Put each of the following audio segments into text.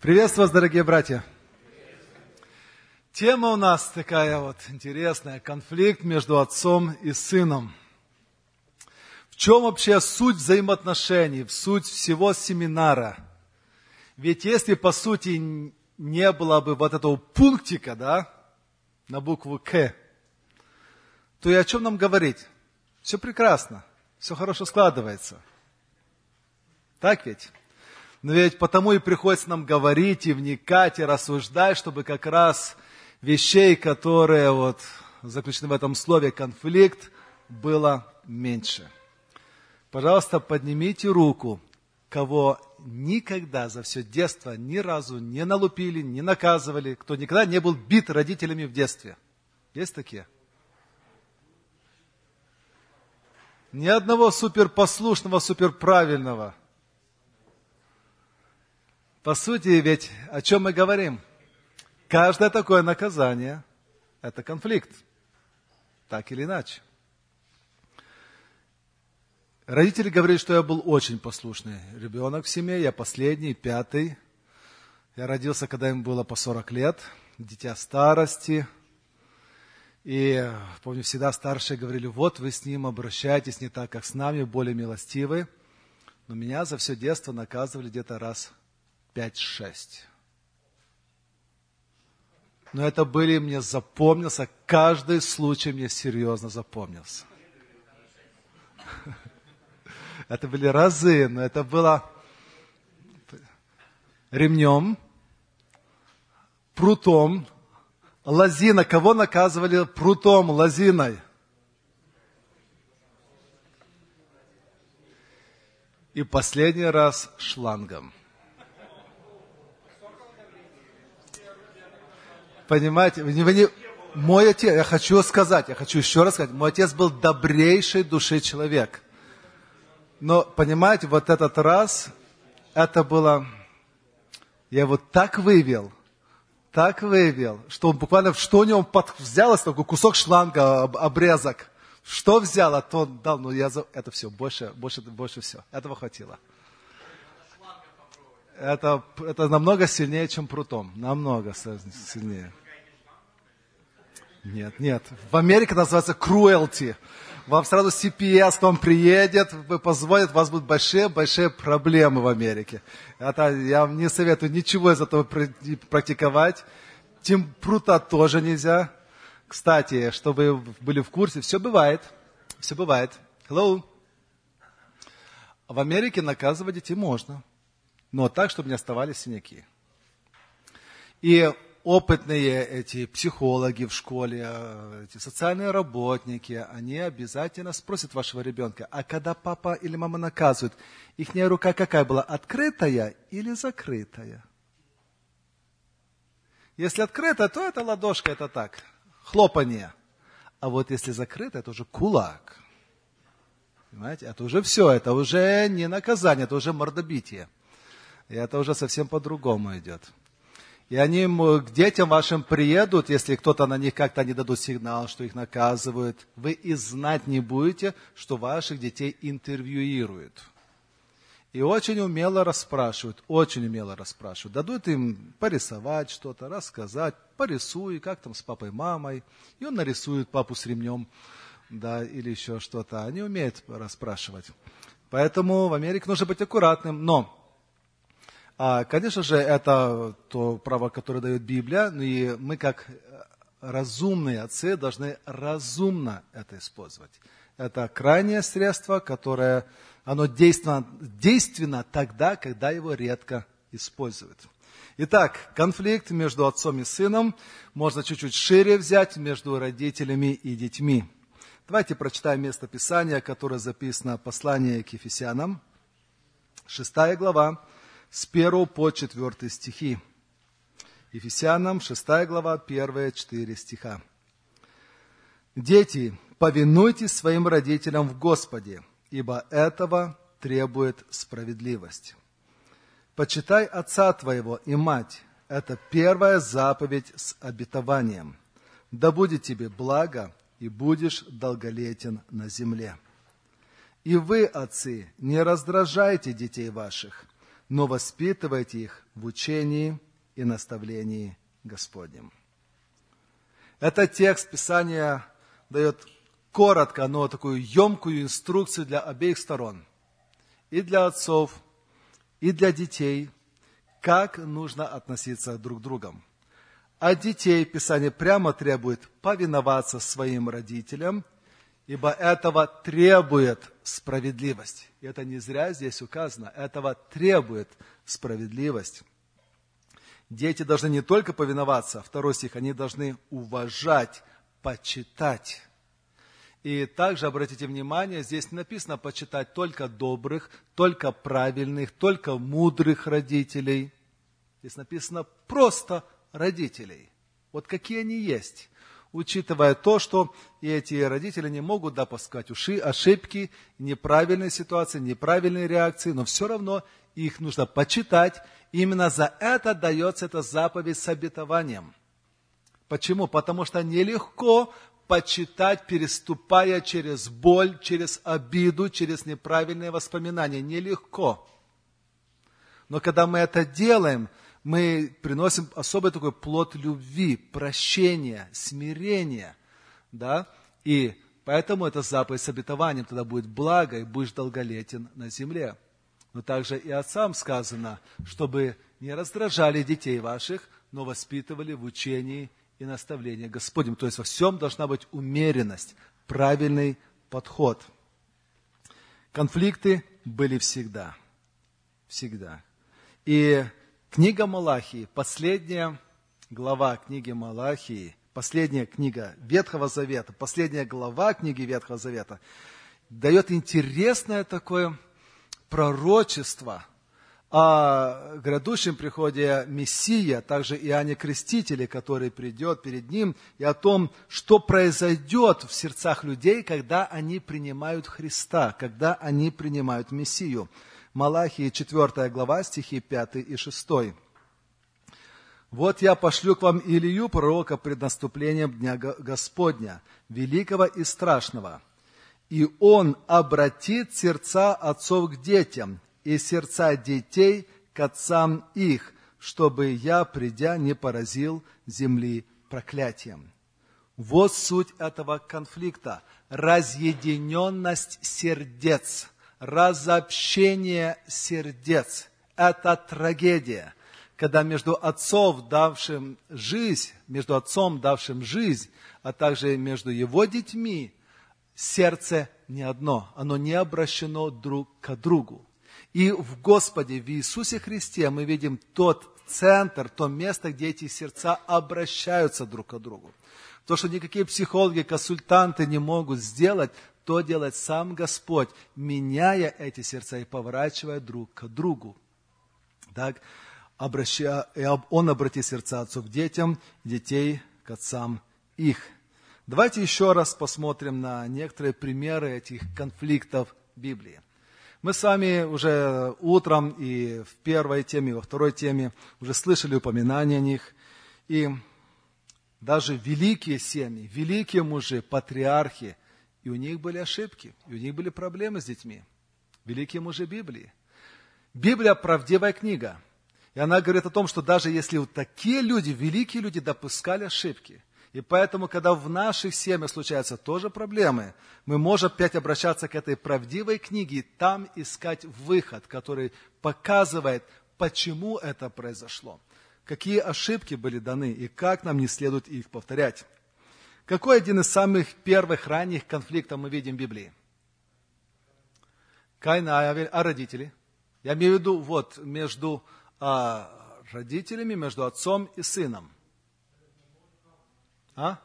Приветствую вас, дорогие братья. Тема у нас такая вот интересная. Конфликт между отцом и сыном. В чем вообще суть взаимоотношений, суть всего семинара? Ведь если, по сути, не было бы вот этого пунктика, да, на букву К, то и о чем нам говорить? Все прекрасно, все хорошо складывается. Так ведь? Но ведь потому и приходится нам говорить и вникать, и рассуждать, чтобы как раз вещей, которые вот заключены в этом слове конфликт, было меньше. Пожалуйста, поднимите руку, кого никогда за все детство ни разу не налупили, не наказывали, кто никогда не был бит родителями в детстве. Есть такие? Ни одного суперпослушного, суперправильного – по сути, ведь о чем мы говорим? Каждое такое наказание – это конфликт, так или иначе. Родители говорили, что я был очень послушный ребенок в семье, я последний, пятый. Я родился, когда им было по 40 лет, дитя старости. И помню, всегда старшие говорили, вот вы с ним обращаетесь не так, как с нами, более милостивы. Но меня за все детство наказывали где-то раз 5-6. Но это были, мне запомнился, каждый случай мне серьезно запомнился. Это были разы, но это было ремнем, прутом, лозина. Кого наказывали прутом, лозиной? И последний раз шлангом. Понимаете, вы не, мой отец, я хочу сказать, я хочу еще раз сказать, мой отец был добрейшей души человек. Но, понимаете, вот этот раз, это было, я его так вывел, так вывел, что он буквально, что у него под, взял такой кусок шланга, обрезок, что взял, а то дал, ну я за, это все, больше, больше, больше все, этого хватило. Это, это намного сильнее, чем прутом. Намного сильнее. Нет, нет. В Америке называется cruelty. Вам сразу CPS вам приедет, вы позвонят, у вас будут большие-большие проблемы в Америке. Это, я вам не советую ничего из этого практиковать. Тем прута тоже нельзя. Кстати, чтобы вы были в курсе, все бывает. Все бывает. Hello. В Америке наказывать детей можно но так, чтобы не оставались синяки. И опытные эти психологи в школе, эти социальные работники, они обязательно спросят вашего ребенка, а когда папа или мама наказывают, их рука какая была, открытая или закрытая? Если открытая, то это ладошка, это так, хлопанье. А вот если закрыто, это уже кулак. Понимаете, это уже все, это уже не наказание, это уже мордобитие. И это уже совсем по-другому идет. И они к детям вашим приедут, если кто-то на них как-то не дадут сигнал, что их наказывают. Вы и знать не будете, что ваших детей интервьюируют. И очень умело расспрашивают, очень умело расспрашивают. Дадут им порисовать что-то, рассказать, порисуй, как там с папой, мамой. И он нарисует папу с ремнем, да, или еще что-то. Они умеют расспрашивать. Поэтому в Америке нужно быть аккуратным. Но конечно же, это то право, которое дает Библия, и мы как разумные отцы должны разумно это использовать. Это крайнее средство, которое оно действенно, действенно тогда, когда его редко используют. Итак, конфликт между отцом и сыном можно чуть-чуть шире взять между родителями и детьми. Давайте прочитаем место Писания, которое записано в послании к Ефесянам, шестая глава, с 1 по 4 стихи. Ефесянам 6 глава, 1-4 стиха. Дети, повинуйтесь своим родителям в Господе, ибо этого требует справедливость. Почитай отца твоего и мать. Это первая заповедь с обетованием. Да будет тебе благо, и будешь долголетен на земле. И вы, отцы, не раздражайте детей ваших – но воспитывайте их в учении и наставлении Господнем. Этот текст Писания дает коротко, но такую емкую инструкцию для обеих сторон. И для отцов, и для детей, как нужно относиться друг к другу. От детей Писание прямо требует повиноваться своим родителям, ибо этого требует справедливость. И это не зря здесь указано, этого требует справедливость. Дети должны не только повиноваться, второй стих, они должны уважать, почитать. И также обратите внимание, здесь не написано почитать только добрых, только правильных, только мудрых родителей. Здесь написано просто родителей. Вот какие они есть учитывая то, что и эти родители не могут допускать уши, ошибки, неправильные ситуации, неправильные реакции, но все равно их нужно почитать. Именно за это дается эта заповедь с обетованием. Почему? Потому что нелегко почитать, переступая через боль, через обиду, через неправильные воспоминания. Нелегко. Но когда мы это делаем, мы приносим особый такой плод любви, прощения, смирения, да, и поэтому это заповедь с обетованием, тогда будет благо и будешь долголетен на земле. Но также и отцам сказано, чтобы не раздражали детей ваших, но воспитывали в учении и наставлении Господнем. То есть во всем должна быть умеренность, правильный подход. Конфликты были всегда. Всегда. И Книга Малахии, последняя глава книги Малахии, последняя книга Ветхого Завета, последняя глава книги Ветхого Завета, дает интересное такое пророчество о грядущем приходе Мессия, также Иоанне Крестителе, который придет перед ним, и о том, что произойдет в сердцах людей, когда они принимают Христа, когда они принимают Мессию. Малахии 4 глава, стихи 5 и 6. «Вот я пошлю к вам Илью, пророка, пред наступлением Дня Господня, великого и страшного. И он обратит сердца отцов к детям, и сердца детей к отцам их, чтобы я, придя, не поразил земли проклятием». Вот суть этого конфликта – разъединенность сердец – разобщение сердец. Это трагедия, когда между отцом, давшим жизнь, между отцом, давшим жизнь, а также между его детьми, сердце не одно, оно не обращено друг к другу. И в Господе, в Иисусе Христе мы видим тот центр, то место, где эти сердца обращаются друг к другу. То, что никакие психологи, консультанты не могут сделать, то делает сам Господь, меняя эти сердца и поворачивая друг к другу. Так, обращая, Он обратит сердца отцов к детям, детей к отцам их. Давайте еще раз посмотрим на некоторые примеры этих конфликтов Библии. Мы с вами уже утром и в первой теме, и во второй теме уже слышали упоминания о них. И даже великие семьи, великие мужи, патриархи – и у них были ошибки, и у них были проблемы с детьми. Великие мужи Библии. Библия – правдивая книга. И она говорит о том, что даже если вот такие люди, великие люди, допускали ошибки, и поэтому, когда в наших семьях случаются тоже проблемы, мы можем опять обращаться к этой правдивой книге и там искать выход, который показывает, почему это произошло, какие ошибки были даны и как нам не следует их повторять. Какой один из самых первых ранних конфликтов мы видим в Библии? Каин и Авель, а родители? Я имею в виду вот между а, родителями, между отцом и сыном. А?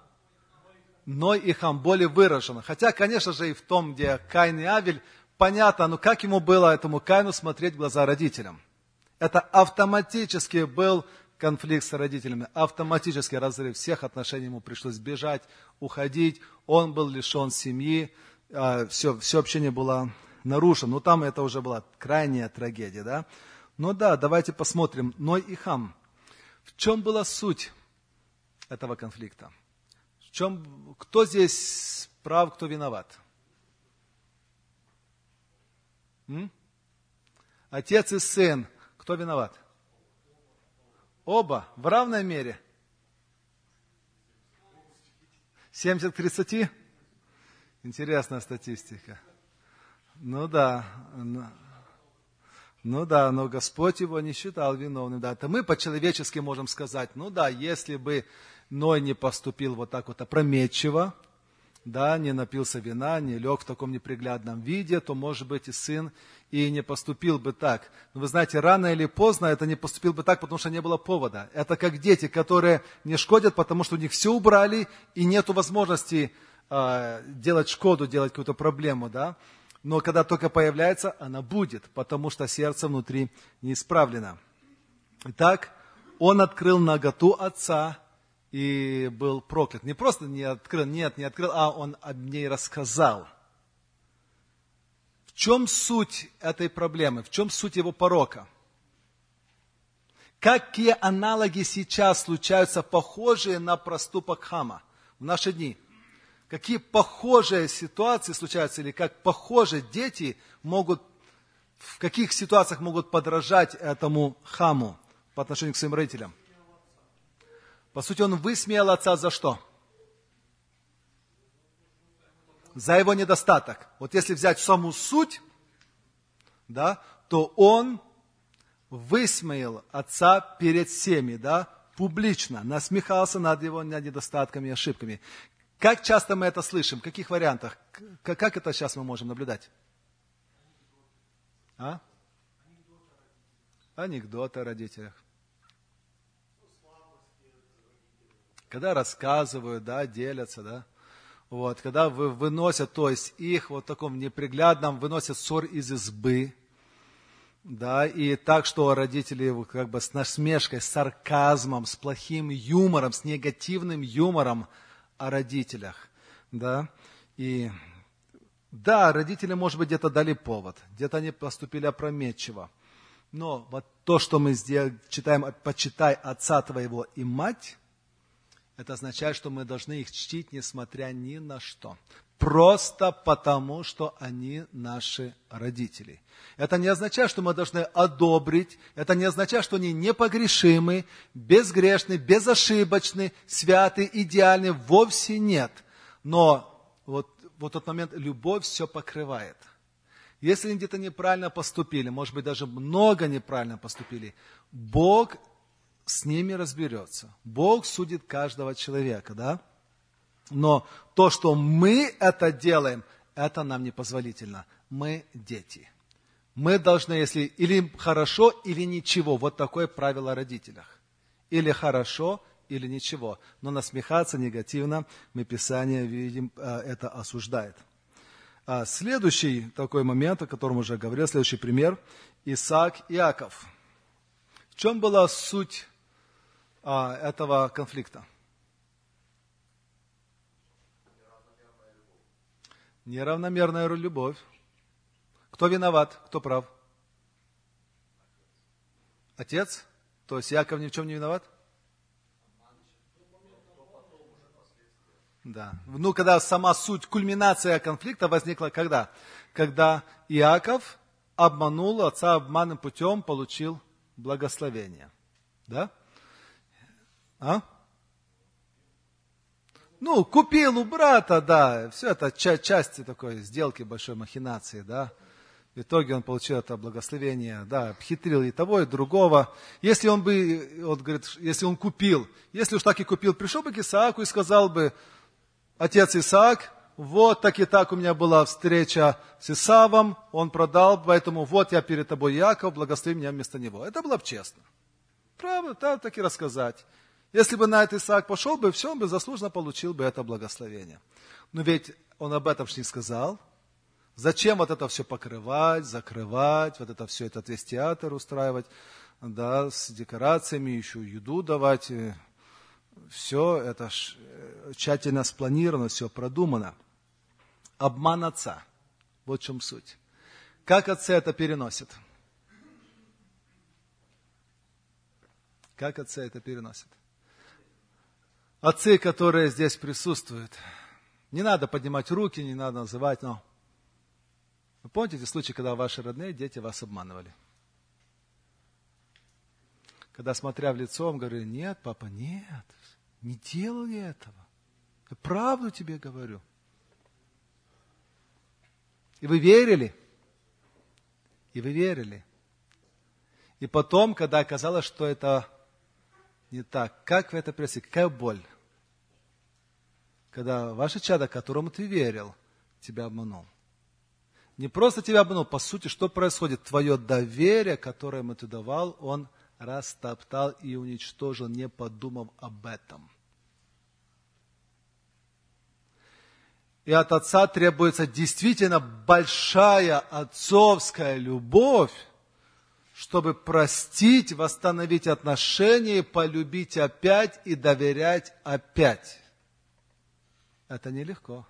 Ной и Хам более выражено. Хотя, конечно же, и в том, где Каин и Авель, понятно, ну как ему было, этому Каину, смотреть в глаза родителям. Это автоматически был конфликт с родителями, автоматически разрыв всех отношений, ему пришлось бежать, уходить, он был лишен семьи, все, а, все общение было нарушено. Но там это уже была крайняя трагедия, да? Но да, давайте посмотрим. Ной и Хам. В чем была суть этого конфликта? В чем, кто здесь прав, кто виноват? М? Отец и сын Кто виноват? Оба в равной мере. 70 к 30? Интересная статистика. Ну да. Ну да, но Господь его не считал виновным. Да, это мы по-человечески можем сказать, ну да, если бы Ной не поступил вот так вот опрометчиво, да, не напился вина, не лег в таком неприглядном виде, то, может быть, и сын и не поступил бы так. Но вы знаете, рано или поздно это не поступил бы так, потому что не было повода. Это как дети, которые не шкодят, потому что у них все убрали, и нет возможности э, делать шкоду, делать какую-то проблему, да. Но когда только появляется, она будет, потому что сердце внутри не исправлено. Итак, он открыл наготу отца, и был проклят. Не просто не открыл, нет, не открыл, а он об ней рассказал. В чем суть этой проблемы? В чем суть его порока? Какие аналоги сейчас случаются, похожие на проступок Хама в наши дни? Какие похожие ситуации случаются, или как похожие дети могут, в каких ситуациях могут подражать этому Хаму по отношению к своим родителям? По сути, он высмеял отца за что? За его недостаток. Вот если взять саму суть, да, то он высмеял отца перед всеми, да, публично, насмехался над его недостатками и ошибками. Как часто мы это слышим? В каких вариантах? Как это сейчас мы можем наблюдать? А? Анекдоты о родителях. Когда рассказывают, да, делятся, да, вот, когда вы, выносят, то есть их вот в таком неприглядном, выносят ссор из избы, да, и так, что родители как бы с насмешкой, с сарказмом, с плохим юмором, с негативным юмором о родителях, да, и да, родители, может быть, где-то дали повод, где-то они поступили опрометчиво, но вот то, что мы сделали, читаем, почитай отца твоего и мать, это означает, что мы должны их чтить, несмотря ни на что. Просто потому, что они наши родители. Это не означает, что мы должны одобрить, это не означает, что они непогрешимы, безгрешны, безошибочны, святы, идеальны. Вовсе нет. Но вот, вот тот момент любовь все покрывает. Если они где-то неправильно поступили, может быть, даже много неправильно поступили, Бог с ними разберется. Бог судит каждого человека, да? Но то, что мы это делаем, это нам не позволительно. Мы дети. Мы должны, если или хорошо, или ничего. Вот такое правило о родителях. Или хорошо, или ничего. Но насмехаться негативно, мы Писание видим, э, это осуждает. А следующий такой момент, о котором уже говорил, следующий пример. Исаак и Иаков. В чем была суть а, этого конфликта? Неравномерная любовь. Кто виноват, кто прав? Отец? То есть Яков ни в чем не виноват? Да. Ну, когда сама суть, кульминация конфликта возникла когда? Когда Иаков обманул отца обманным путем, получил благословение. Да? А? Ну, купил у брата, да, все это ча- части такой сделки большой махинации, да. В итоге он получил это благословение, да, обхитрил и того, и другого. Если он бы, вот говорит, если он купил, если уж так и купил, пришел бы к Исааку и сказал бы, отец Исаак, вот так и так у меня была встреча с Исавом, он продал, поэтому вот я перед тобой, Яков, благослови меня вместо него. Это было бы честно. Правда, да, так и рассказать. Если бы на это Исаак пошел бы, все, он бы заслуженно получил бы это благословение. Но ведь он об этом же не сказал. Зачем вот это все покрывать, закрывать, вот это все, этот весь театр устраивать, да, с декорациями, еще еду давать. Все это э, тщательно спланировано, все продумано. Обман отца. Вот в чем суть. Как отцы это переносят? Как отцы это переносят? Отцы, которые здесь присутствуют. Не надо поднимать руки, не надо называть, но... Вы помните случай, когда ваши родные дети вас обманывали? когда, смотря в лицо, он говорил, нет, папа, нет, не делал я этого. Я правду тебе говорю. И вы верили. И вы верили. И потом, когда оказалось, что это не так, как вы это принесли, какая боль? Когда ваше чадо, которому ты верил, тебя обманул. Не просто тебя обманул, по сути, что происходит? Твое доверие, которое ему ты давал, он растоптал и уничтожил, не подумав об этом. И от отца требуется действительно большая отцовская любовь, чтобы простить, восстановить отношения, полюбить опять и доверять опять. Это нелегко.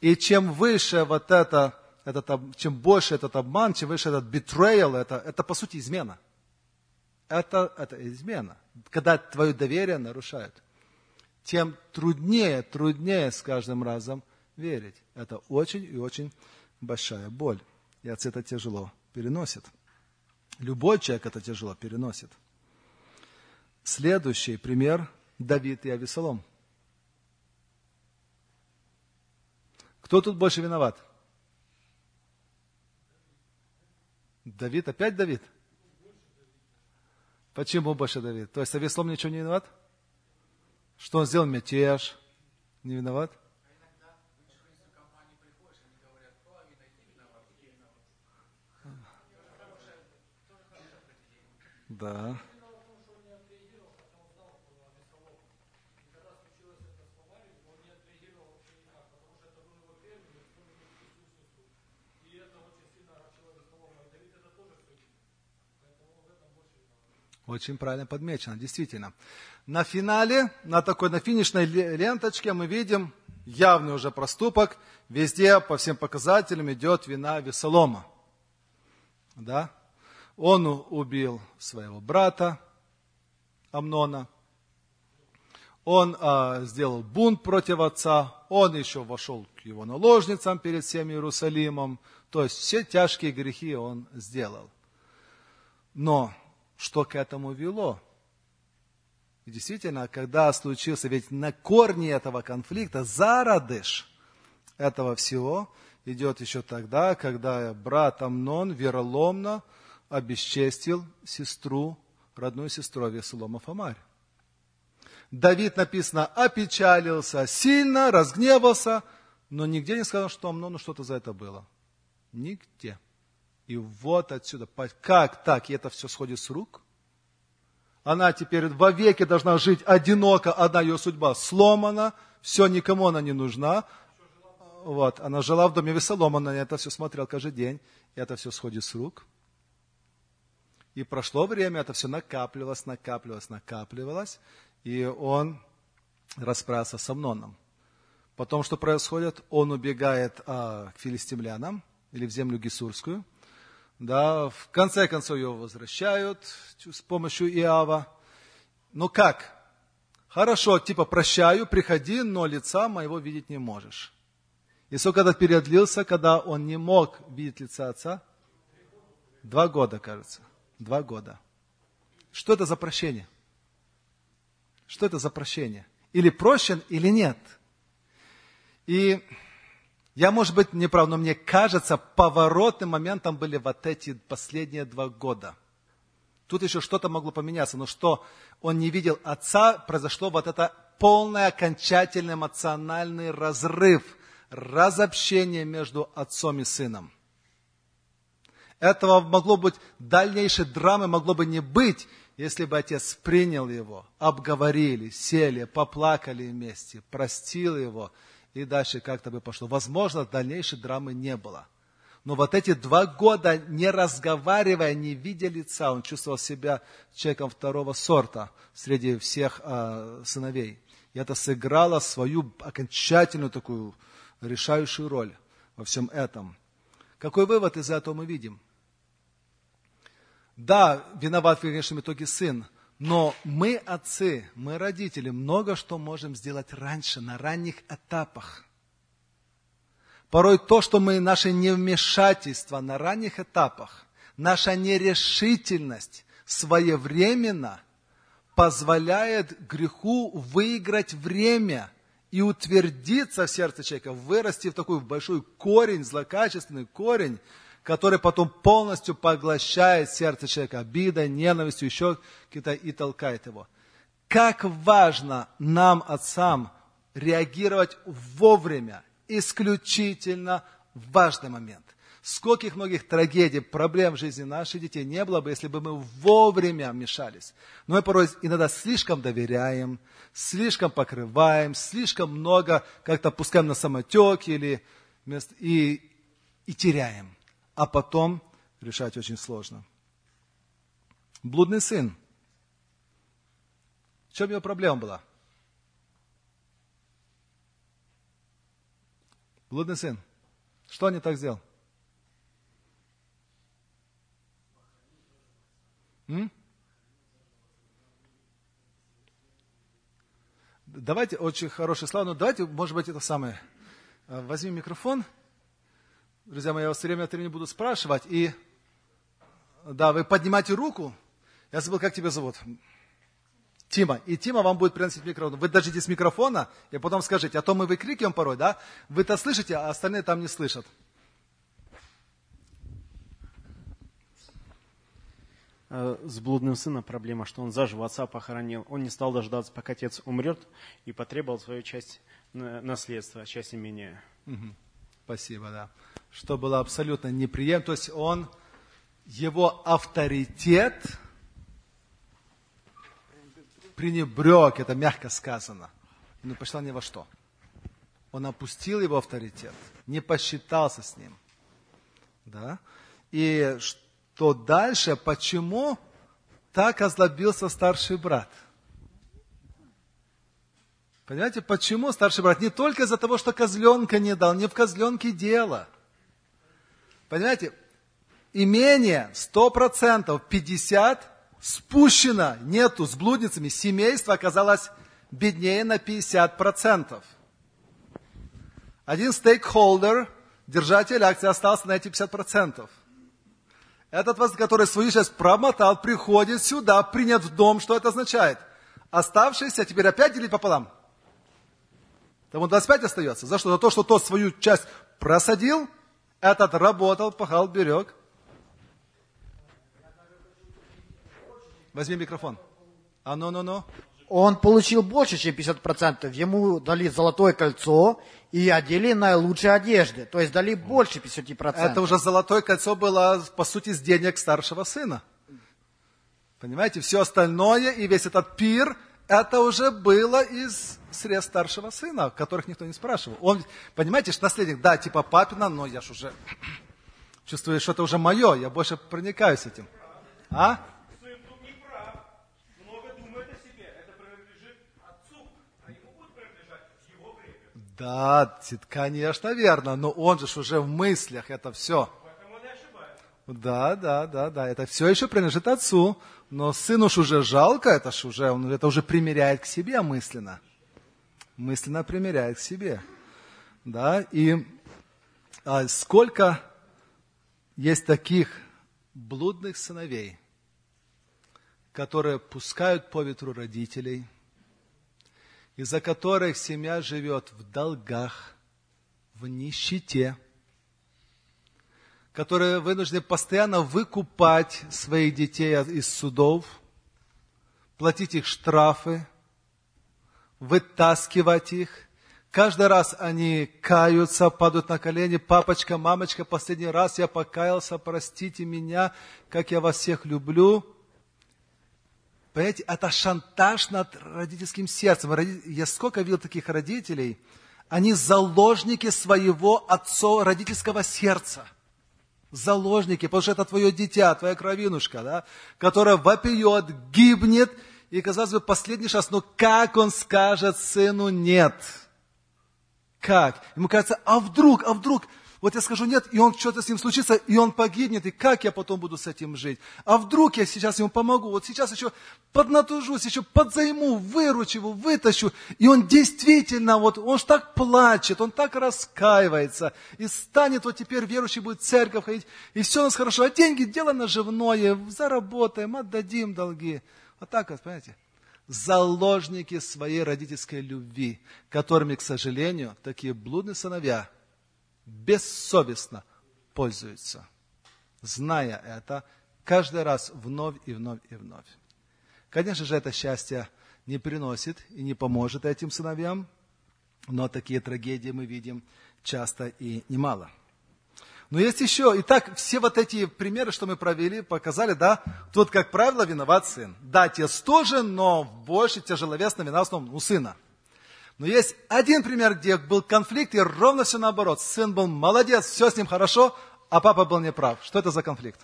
И чем выше вот это, этот, чем больше этот обман, чем выше этот betrayal, это, это по сути измена. Это, это измена. Когда твое доверие нарушают тем труднее, труднее с каждым разом верить. Это очень и очень большая боль. И отец это тяжело переносит. Любой человек это тяжело переносит. Следующий пример – Давид и Авесолом. Кто тут больше виноват? Давид, опять Давид? Почему больше Давид? То есть Авесолом ничего не виноват? Что он сделал мятеж? Не виноват? Да. Очень правильно подмечено, действительно. На финале, на такой, на финишной ленточке мы видим явный уже проступок. Везде, по всем показателям, идет вина Весолома. Да? Он убил своего брата Амнона. Он а, сделал бунт против отца. Он еще вошел к его наложницам перед всем Иерусалимом. То есть все тяжкие грехи он сделал. Но что к этому вело. И действительно, когда случился, ведь на корне этого конфликта, зародыш этого всего идет еще тогда, когда брат Амнон вероломно обесчестил сестру, родную сестру Авесолома Фомарь. Давид, написано, опечалился, сильно разгневался, но нигде не сказал, что Амнону что-то за это было. Нигде. И вот отсюда, как так, и это все сходит с рук? Она теперь вовеки должна жить одиноко, одна ее судьба сломана, все, никому она не нужна. Вот, она жила в доме Весолома, она это все смотрел каждый день, и это все сходит с рук. И прошло время, это все накапливалось, накапливалось, накапливалось, и он расправился с Амноном. Потом что происходит? Он убегает а, к филистимлянам или в землю Гисурскую – да, в конце концов его возвращают с помощью Иава. Ну как? Хорошо, типа прощаю, приходи, но лица моего видеть не можешь. И сколько этот период когда он не мог видеть лица отца? Два года, кажется. Два года. Что это за прощение? Что это за прощение? Или прощен, или нет? И я, может быть, не прав, но мне кажется, поворотным моментом были вот эти последние два года. Тут еще что-то могло поменяться, но что он не видел отца, произошло вот это полный окончательный эмоциональный разрыв, разобщение между отцом и сыном. Этого могло быть, дальнейшей драмы могло бы не быть, если бы отец принял его, обговорили, сели, поплакали вместе, простил его – и дальше как-то бы пошло. Возможно, дальнейшей драмы не было. Но вот эти два года, не разговаривая, не видя лица, он чувствовал себя человеком второго сорта среди всех э, сыновей. И это сыграло свою окончательную такую решающую роль во всем этом. Какой вывод из этого мы видим? Да, виноват в конечном итоге сын, но мы, отцы, мы, родители, много что можем сделать раньше, на ранних этапах. Порой то, что мы, наше невмешательство на ранних этапах, наша нерешительность, своевременно позволяет греху выиграть время и утвердиться в сердце человека, вырасти в такой большой корень, злокачественный корень, который потом полностью поглощает сердце человека обидой, ненавистью, еще какие-то и толкает его. Как важно нам, отцам, реагировать вовремя, исключительно в важный момент. Скольких многих трагедий, проблем в жизни наших детей не было бы, если бы мы вовремя вмешались. Но мы порой иногда слишком доверяем, слишком покрываем, слишком много как-то пускаем на самотек или и, и теряем а потом решать очень сложно. Блудный сын. В чем его проблема была? Блудный сын. Что они так сделал? М? Давайте, очень хорошее слово, но давайте, может быть, это самое. Возьми микрофон. Друзья мои, я вас все время от времени буду спрашивать. И да, вы поднимайте руку. Я забыл, как тебя зовут. Тима. И Тима вам будет приносить микрофон. Вы дождитесь микрофона, и потом скажите. А то мы выкрикиваем порой, да? Вы-то слышите, а остальные там не слышат. Э, с блудным сыном проблема, что он заживо отца похоронил. Он не стал дождаться, пока отец умрет, и потребовал свою часть наследства, часть имения. Угу. Спасибо, да что было абсолютно неприемлемо. То есть он, его авторитет пренебрег, это мягко сказано. Не пошел ни во что. Он опустил его авторитет, не посчитался с ним. Да? И что дальше, почему так озлобился старший брат? Понимаете, почему старший брат? Не только из-за того, что козленка не дал, не в козленке дело – Понимаете, имение 100%, 50% спущено, нету с блудницами, семейство оказалось беднее на 50%. Один стейкхолдер, держатель акций, остался на эти 50%. Этот, который свою часть промотал, приходит сюда, принят в дом. Что это означает? Оставшиеся теперь опять делить пополам. Там 25 остается. За что? За то, что тот свою часть просадил, этот работал, пахал, берег. Возьми микрофон. А ну, ну, ну. Он получил больше, чем 50%. Ему дали золотое кольцо и одели наилучшие одежды. То есть дали больше 50%. Это уже золотое кольцо было, по сути, с денег старшего сына. Понимаете, все остальное и весь этот пир, это уже было из средств старшего сына, которых никто не спрашивал. Он, понимаете, что наследник, да, типа папина, но я ж уже чувствую, что это уже мое, я больше проникаюсь этим. А? Да, конечно, верно, но он же уже в мыслях это все. Да, да, да, да, это все еще принадлежит отцу, но сыну ж уже жалко, это ж уже, он это уже примеряет к себе мысленно мысленно примеряет к себе. Да? И а, сколько есть таких блудных сыновей, которые пускают по ветру родителей, из-за которых семья живет в долгах, в нищете, которые вынуждены постоянно выкупать своих детей из судов, платить их штрафы, вытаскивать их. Каждый раз они каются, падают на колени. Папочка, мамочка, последний раз я покаялся, простите меня, как я вас всех люблю. Понимаете, это шантаж над родительским сердцем. Я сколько видел таких родителей, они заложники своего отцо родительского сердца. Заложники, потому что это твое дитя, твоя кровинушка, да, которая вопиет, гибнет, и, казалось бы, последний шанс, но как он скажет сыну нет? Как? Ему кажется, а вдруг, а вдруг, Вот я скажу нет, и он что-то с ним случится, и он погибнет, и как я потом буду с этим жить? А вдруг я сейчас ему помогу, вот сейчас еще поднатужусь, еще подзайму, выручу его, вытащу. И он действительно, вот он ж так плачет, он так раскаивается, и станет вот теперь верующий, будет в церковь ходить, и все у нас хорошо. А деньги дело наживное, заработаем, отдадим долги. Вот так понимаете? заложники своей родительской любви, которыми, к сожалению, такие блудные сыновья бессовестно пользуются, зная это каждый раз вновь и вновь и вновь. Конечно же, это счастье не приносит и не поможет этим сыновьям, но такие трагедии мы видим часто и немало. Но есть еще, и так все вот эти примеры, что мы провели, показали, да, тут, как правило, виноват сын. Да, отец тоже, но больше тяжеловесно вина в основном у сына. Но есть один пример, где был конфликт, и ровно все наоборот. Сын был молодец, все с ним хорошо, а папа был неправ. Что это за конфликт?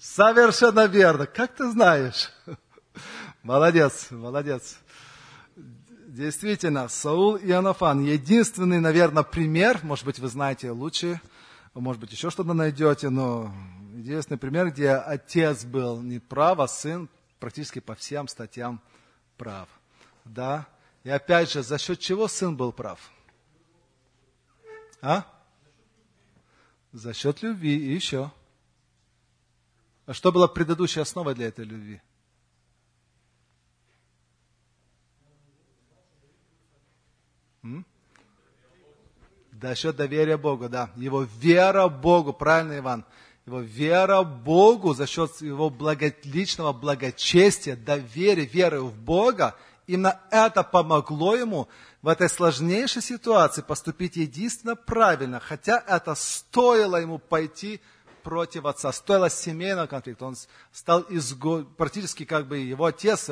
Совершенно верно. Как ты знаешь? Молодец, молодец. Действительно, Саул и Анафан. Единственный, наверное, пример, может быть, вы знаете лучше, может быть, еще что-то найдете, но единственный пример, где отец был не прав, а сын практически по всем статьям прав. Да? И опять же, за счет чего сын был прав? А? За счет любви и еще. А что была предыдущей основой для этой любви? М? За счет доверия Богу, да. Его вера Богу, правильно, Иван? Его вера Богу за счет его благо, личного благочестия, доверия, веры в Бога, именно это помогло ему в этой сложнейшей ситуации поступить единственно правильно, хотя это стоило ему пойти против отца, стоило семейного конфликта. Он стал изго... практически как бы его отец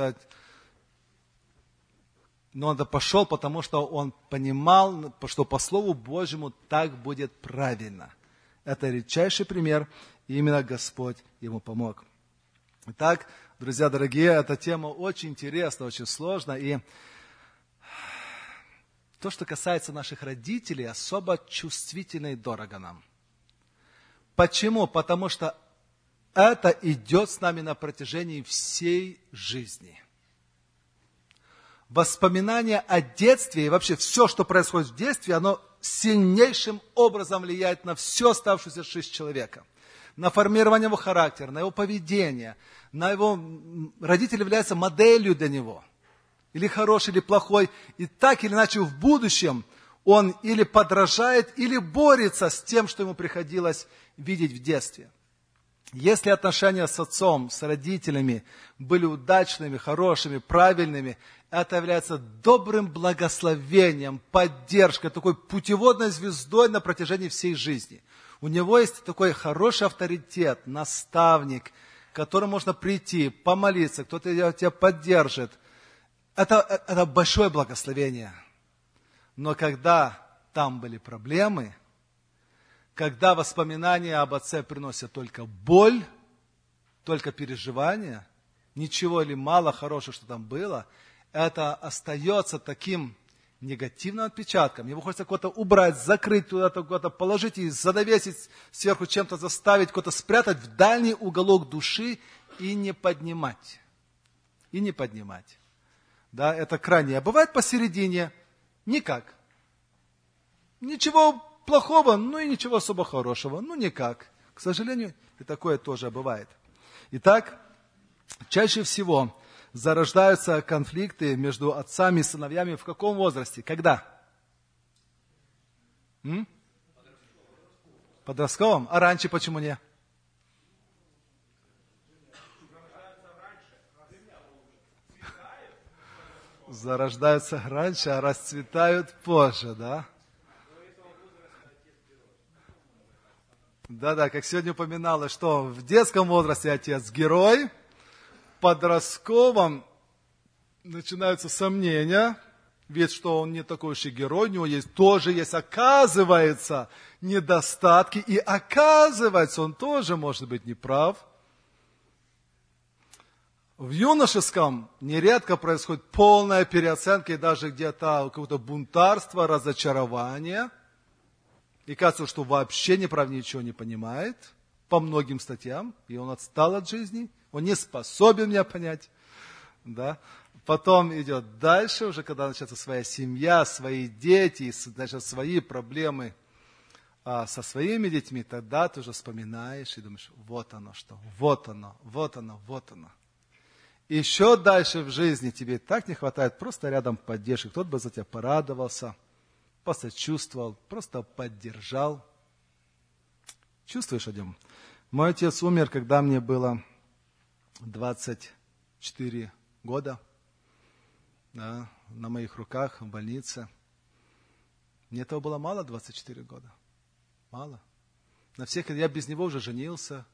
но он пошел, потому что он понимал, что по Слову Божьему так будет правильно. Это редчайший пример, и именно Господь ему помог. Итак, друзья дорогие, эта тема очень интересна, очень сложна, и то, что касается наших родителей, особо чувствительно и дорого нам. Почему? Потому что это идет с нами на протяжении всей жизни – воспоминания о детстве и вообще все, что происходит в детстве, оно сильнейшим образом влияет на всю оставшуюся жизнь человека. На формирование его характера, на его поведение, на его... Родитель является моделью для него. Или хороший, или плохой. И так или иначе в будущем он или подражает, или борется с тем, что ему приходилось видеть в детстве. Если отношения с отцом, с родителями были удачными, хорошими, правильными, это является добрым благословением, поддержкой, такой путеводной звездой на протяжении всей жизни. У него есть такой хороший авторитет, наставник, к которому можно прийти, помолиться, кто-то тебя поддержит. Это, это большое благословение. Но когда там были проблемы, когда воспоминания об отце приносят только боль, только переживания, ничего или мало хорошего, что там было – это остается таким негативным отпечатком. Его хочется куда-то убрать, закрыть, куда-то куда положить и задовесить сверху чем-то, заставить, куда-то спрятать в дальний уголок души и не поднимать. И не поднимать. Да, это крайнее. А бывает посередине никак. Ничего плохого, ну и ничего особо хорошего. Ну никак. К сожалению, и такое тоже бывает. Итак, чаще всего зарождаются конфликты между отцами и сыновьями в каком возрасте? Когда? М? Подростковом? А раньше почему не? Зарождаются раньше, а расцветают позже, да? Да-да, как сегодня упоминалось, что в детском возрасте отец герой – подростковом начинаются сомнения, ведь что он не такой уж и герой, у него есть, тоже есть, оказывается, недостатки, и оказывается, он тоже может быть неправ. В юношеском нередко происходит полная переоценка и даже где-то какое-то бунтарство, разочарование. и кажется, что вообще неправ ничего не понимает по многим статьям, и он отстал от жизни, он не способен меня понять. Да? Потом идет дальше, уже когда начинается своя семья, свои дети, значит, свои проблемы а, со своими детьми, тогда ты уже вспоминаешь и думаешь, вот оно что, вот оно, вот оно, вот оно. Еще дальше в жизни тебе так не хватает просто рядом поддержки. Кто-то бы за тебя порадовался, посочувствовал, просто поддержал. Чувствуешь, Адем? Мой отец умер, когда мне было 24 года. Да, на моих руках в больнице. Мне этого было мало 24 года. Мало. На всех я без него уже женился,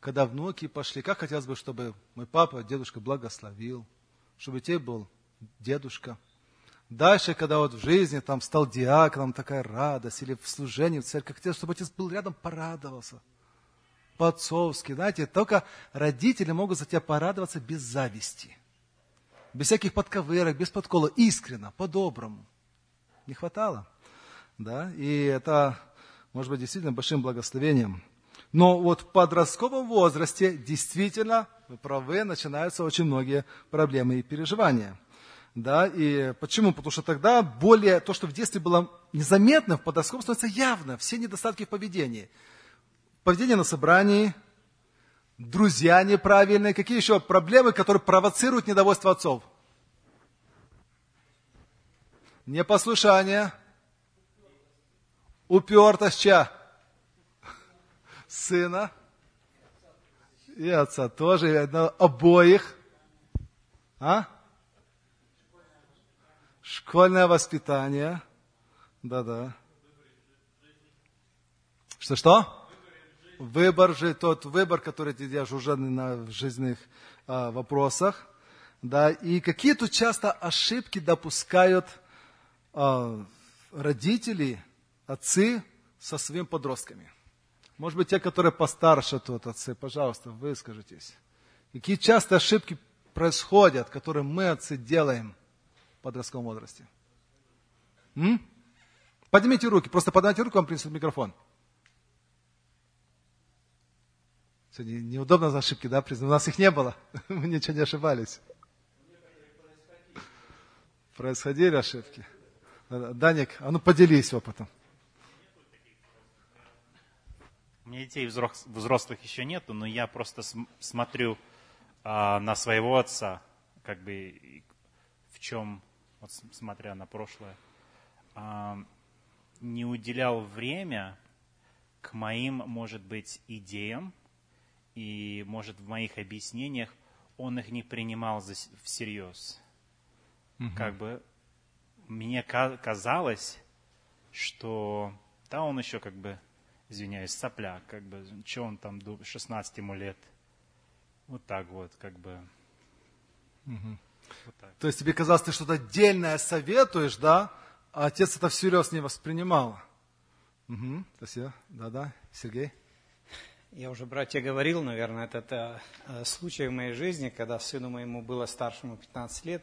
когда внуки пошли, как хотелось бы, чтобы мой папа, дедушка благословил, чтобы тебе был дедушка. Дальше, когда вот в жизни там стал диаконом, такая радость, или в служении в церкви, хотелось, чтобы отец был рядом, порадовался. По-отцовски, знаете, только родители могут за тебя порадоваться без зависти. Без всяких подковырок, без подкола, искренно, по-доброму. Не хватало. Да? И это может быть действительно большим благословением. Но вот в подростковом возрасте действительно, вы правы, начинаются очень многие проблемы и переживания. Да, и почему? Потому что тогда более, то, что в детстве было незаметно, в подростковом становится явно, все недостатки в поведении. Поведение на собрании, друзья неправильные, какие еще проблемы, которые провоцируют недовольство отцов? Непослушание, упертость чья? сына и отца тоже, и обоих. А? Школьное воспитание. Да-да. Что-что? Выбор же, тот выбор, который ты делаешь уже на жизненных а, вопросах. Да, и какие тут часто ошибки допускают а, родители, отцы со своими подростками. Может быть, те, которые постарше тут отцы, пожалуйста, выскажитесь. Какие часто ошибки происходят, которые мы, отцы, делаем в подростковом возрасте? М? Поднимите руки, просто поднимите руку, вам принесут микрофон. Сегодня неудобно за ошибки, да, признать? У нас их не было, мы ничего не ошибались. Происходили ошибки. Даник, а ну поделись опытом. У меня детей взрослых еще нету, но я просто смотрю а, на своего отца, как бы в чем, вот смотря на прошлое, а, не уделял время к моим, может быть, идеям, и, может, в моих объяснениях он их не принимал всерьез. Угу. Как бы мне казалось, что да, он еще как бы извиняюсь, сопляк, как бы, что он там, 16 ему лет. Вот так вот, как бы. Угу. Вот так. То есть тебе казалось, ты что-то отдельное советуешь, да, а отец это всерьез не воспринимал. Угу. Спасибо. Да-да, Сергей. Я уже, братья, говорил, наверное, это, это э, случай в моей жизни, когда сыну моему было старшему 15 лет.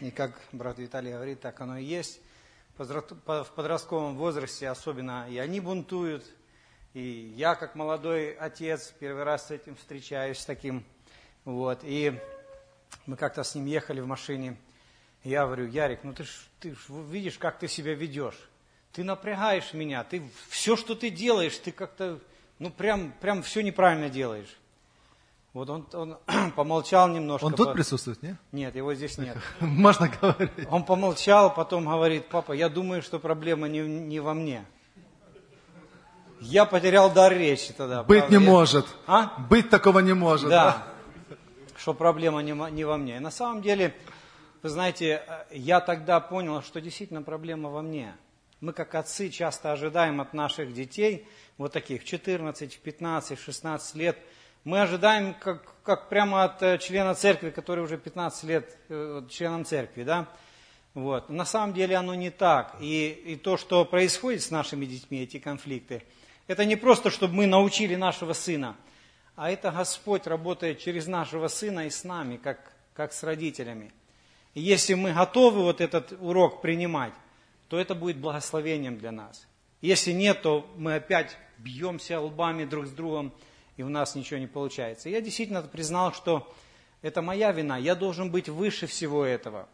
И как брат Виталий говорит, так оно и есть в подростковом возрасте особенно и они бунтуют. И я, как молодой отец, первый раз с этим встречаюсь, с таким. Вот. И мы как-то с ним ехали в машине. Я говорю, Ярик, ну ты ж, ты ж видишь, как ты себя ведешь. Ты напрягаешь меня, ты все, что ты делаешь, ты как-то, ну прям, прям все неправильно делаешь. Вот он, он помолчал немножко. Он тут присутствует, нет? Нет, его здесь нет. Можно говорить. Он помолчал, потом говорит, папа, я думаю, что проблема не, не во мне. Я потерял дар речи тогда. Быть правда? не я... может. А? Быть такого не может. Да. да. Что проблема не, не во мне. И на самом деле, вы знаете, я тогда понял, что действительно проблема во мне. Мы, как отцы, часто ожидаем от наших детей, вот таких, в 14, в 15, в 16 лет – мы ожидаем, как, как прямо от э, члена церкви, который уже 15 лет э, членом церкви, да, вот. На самом деле оно не так. И, и то, что происходит с нашими детьми, эти конфликты, это не просто, чтобы мы научили нашего сына, а это Господь работает через нашего сына и с нами, как, как с родителями. И если мы готовы вот этот урок принимать, то это будет благословением для нас. Если нет, то мы опять бьемся лбами друг с другом, и у нас ничего не получается. Я действительно признал, что это моя вина, я должен быть выше всего этого.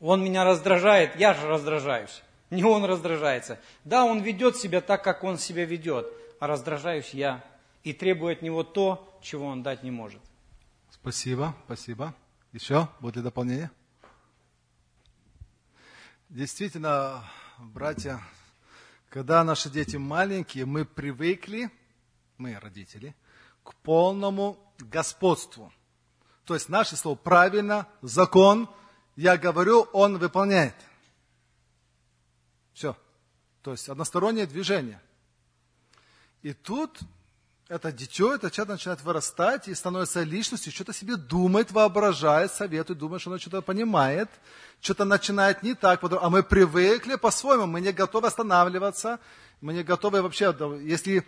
Он меня раздражает, я же раздражаюсь. Не он раздражается. Да, он ведет себя так, как он себя ведет, а раздражаюсь я и требую от него то, чего он дать не может. Спасибо, спасибо. Еще? Будет ли дополнение? Действительно, братья, когда наши дети маленькие, мы привыкли, мы, родители, к полному господству. То есть наше слово правильно, закон, я говорю, он выполняет. Все. То есть одностороннее движение. И тут это дитё, это человек начинает вырастать и становится личностью, что-то себе думает, воображает, советует, думает, что оно что-то понимает, что-то начинает не так, а мы привыкли по-своему, мы не готовы останавливаться, мы не готовы вообще, если,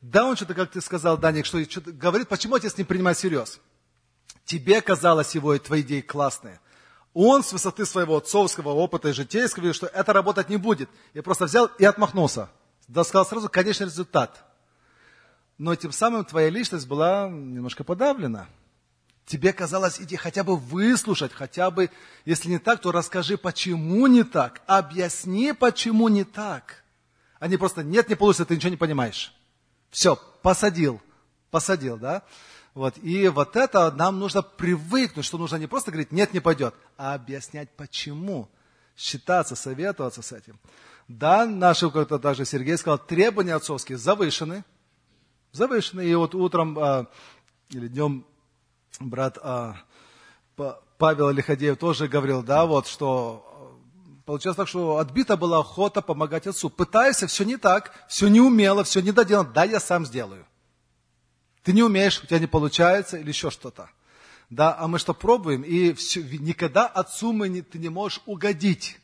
да, он что-то, как ты сказал, Даник, что, говорит, почему отец не принимает всерьез? Тебе казалось его, твои идеи классные. Он с высоты своего отцовского опыта и житейского видел, что это работать не будет. И просто взял и отмахнулся. Да сказал сразу конечный результат. Но тем самым твоя личность была немножко подавлена. Тебе казалось, иди хотя бы выслушать, хотя бы, если не так, то расскажи, почему не так. Объясни, почему не так. А не просто, нет, не получится, ты ничего не понимаешь. Все, посадил, посадил, да? Вот. И вот это нам нужно привыкнуть, что нужно не просто говорить, нет, не пойдет, а объяснять почему. Считаться, советоваться с этим. Да, наши, как-то даже Сергей сказал, требования отцовские завышены. Завышены. И вот утром а, или днем брат а, Павел Лиходеев тоже говорил, да, вот, что а, получилось так, что отбита была охота помогать отцу. Пытайся, все не так, все не умело, все не доделано, да, я сам сделаю. Ты не умеешь, у тебя не получается или еще что-то. Да, а мы что пробуем, и все, никогда отцу мы не, ты не можешь угодить.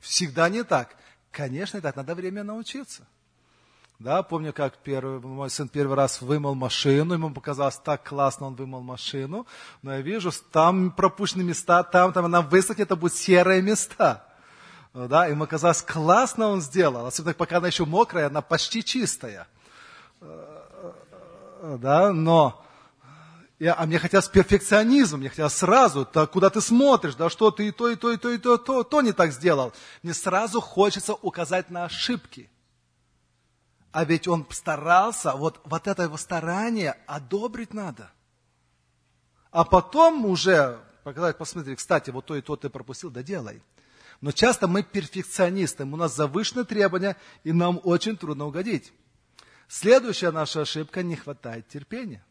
Всегда не так. Конечно, так, надо время научиться. Да, помню, как первый, мой сын первый раз вымыл машину, ему показалось так классно, он вымыл машину, но я вижу, там пропущены места, там, там она высохнет, это будут серые места. Да, ему казалось, классно он сделал, особенно пока она еще мокрая, она почти чистая да, но я, а мне хотелось перфекционизм, мне хотелось сразу, то, куда ты смотришь, да что ты и то, и то, и то, и то, то, то не так сделал. Мне сразу хочется указать на ошибки. А ведь он старался, вот, вот это его старание одобрить надо. А потом уже показать, посмотри, кстати, вот то и то ты пропустил, да делай. Но часто мы перфекционисты, у нас завышенные требования, и нам очень трудно угодить. Следующая наша ошибка – не хватает терпения.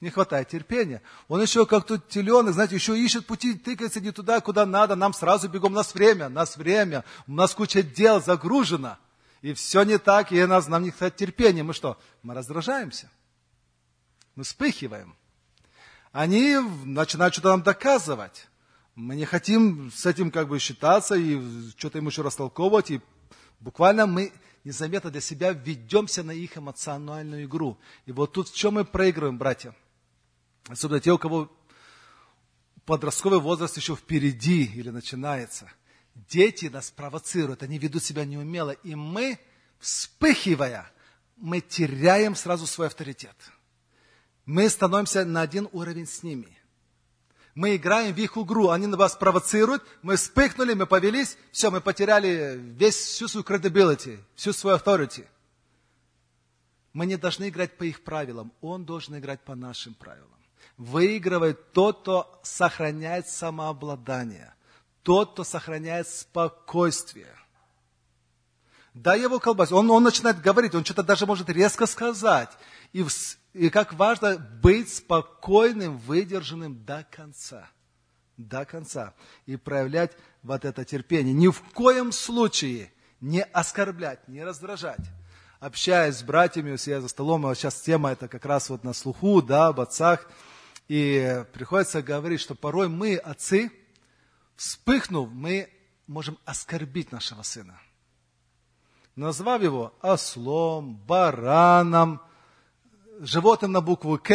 Не хватает терпения. Он еще как тут теленок, знаете, еще ищет пути, тыкается не туда, куда надо. Нам сразу бегом, у нас время, у нас время, у нас куча дел загружено. И все не так, и нас, нам не хватает терпения. Мы что? Мы раздражаемся. Мы вспыхиваем. Они начинают что-то нам доказывать. Мы не хотим с этим как бы считаться и что-то им еще растолковывать. И буквально мы незаметно для себя ведемся на их эмоциональную игру. И вот тут в чем мы проигрываем, братья? Особенно те, у кого подростковый возраст еще впереди или начинается. Дети нас провоцируют, они ведут себя неумело, и мы, вспыхивая, мы теряем сразу свой авторитет. Мы становимся на один уровень с ними мы играем в их игру, они на вас провоцируют, мы вспыхнули, мы повелись, все, мы потеряли весь, всю свою credibility, всю свою authority. Мы не должны играть по их правилам, он должен играть по нашим правилам. Выигрывает тот, кто сохраняет самообладание, тот, кто сохраняет спокойствие. Дай его колбасить. Он, он начинает говорить, он что-то даже может резко сказать. И, и как важно быть спокойным, выдержанным до конца. До конца. И проявлять вот это терпение. Ни в коем случае не оскорблять, не раздражать. Общаясь с братьями, все за столом, а сейчас тема это как раз вот на слуху, да, об отцах. И приходится говорить, что порой мы, отцы, вспыхнув, мы можем оскорбить нашего сына назвав его ослом, бараном, животным на букву К,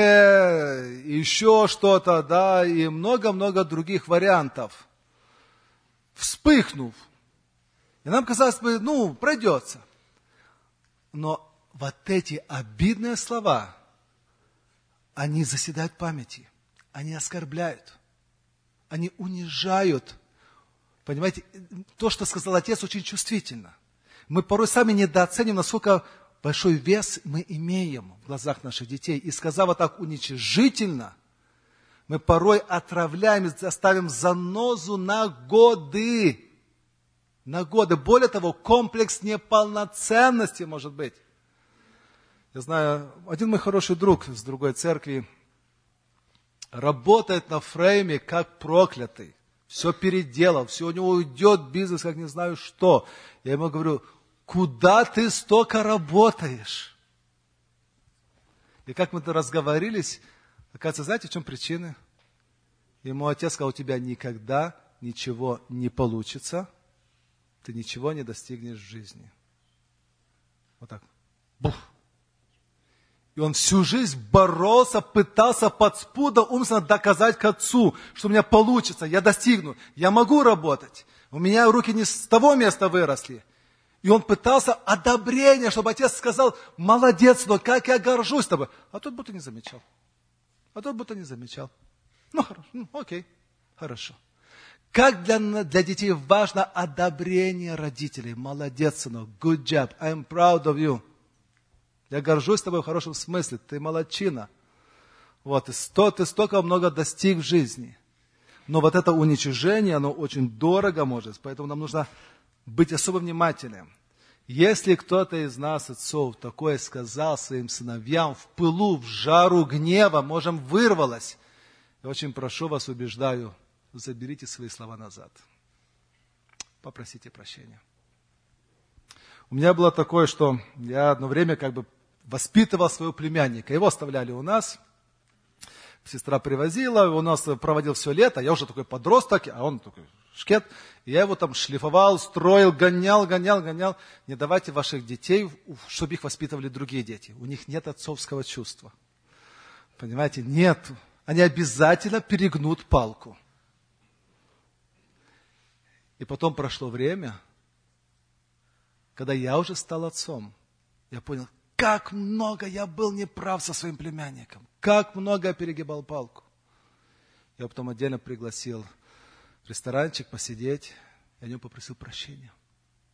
еще что-то, да, и много-много других вариантов. Вспыхнув, И нам казалось бы, ну, пройдется. Но вот эти обидные слова, они заседают в памяти, они оскорбляют, они унижают. Понимаете, то, что сказал отец, очень чувствительно. Мы порой сами недооценим, насколько большой вес мы имеем в глазах наших детей. И сказав вот так уничижительно, мы порой отравляем заставим занозу на годы. На годы. Более того, комплекс неполноценности может быть. Я знаю, один мой хороший друг с другой церкви работает на фрейме как проклятый. Все переделал, все у него уйдет бизнес, как не знаю что. Я ему говорю, куда ты столько работаешь? И как мы-то разговорились, оказывается, знаете, в чем причина? Ему отец сказал, у тебя никогда ничего не получится, ты ничего не достигнешь в жизни. Вот так. Бух. И он всю жизнь боролся, пытался под спудом умственно доказать к отцу, что у меня получится, я достигну, я могу работать. У меня руки не с того места выросли. И он пытался одобрения, чтобы отец сказал, молодец, но как я горжусь тобой. А тот будто не замечал. А тот будто не замечал. Ну, хорошо, ну, окей, хорошо. Как для, для детей важно одобрение родителей. Молодец, сынок, good job, I'm proud of you. Я горжусь тобой в хорошем смысле, ты молодчина. Вот, и сто, ты столько много достиг в жизни. Но вот это уничижение, оно очень дорого может, поэтому нам нужно быть особо внимательным. Если кто-то из нас, отцов, такое сказал своим сыновьям в пылу, в жару гнева, можем, вырвалось, я очень прошу вас, убеждаю, заберите свои слова назад. Попросите прощения. У меня было такое, что я одно время как бы воспитывал своего племянника. Его оставляли у нас. Сестра привозила, у нас проводил все лето. Я уже такой подросток, а он такой шкет. И я его там шлифовал, строил, гонял, гонял, гонял. Не давайте ваших детей, чтобы их воспитывали другие дети. У них нет отцовского чувства. Понимаете, нет. Они обязательно перегнут палку. И потом прошло время, когда я уже стал отцом. Я понял, как много я был неправ со своим племянником. Как много я перегибал палку. Я потом отдельно пригласил в ресторанчик посидеть. Я о нем попросил прощения.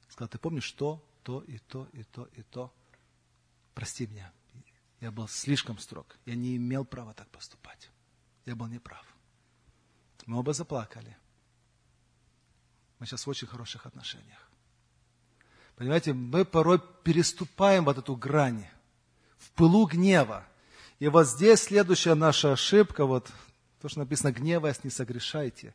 Сказал, ты помнишь то, то и то, и то, и то. Прости меня. Я был слишком строг. Я не имел права так поступать. Я был неправ. Мы оба заплакали. Мы сейчас в очень хороших отношениях. Понимаете, мы порой переступаем вот эту грань в пылу гнева. И вот здесь следующая наша ошибка, вот то, что написано, гневаясь, не согрешайте.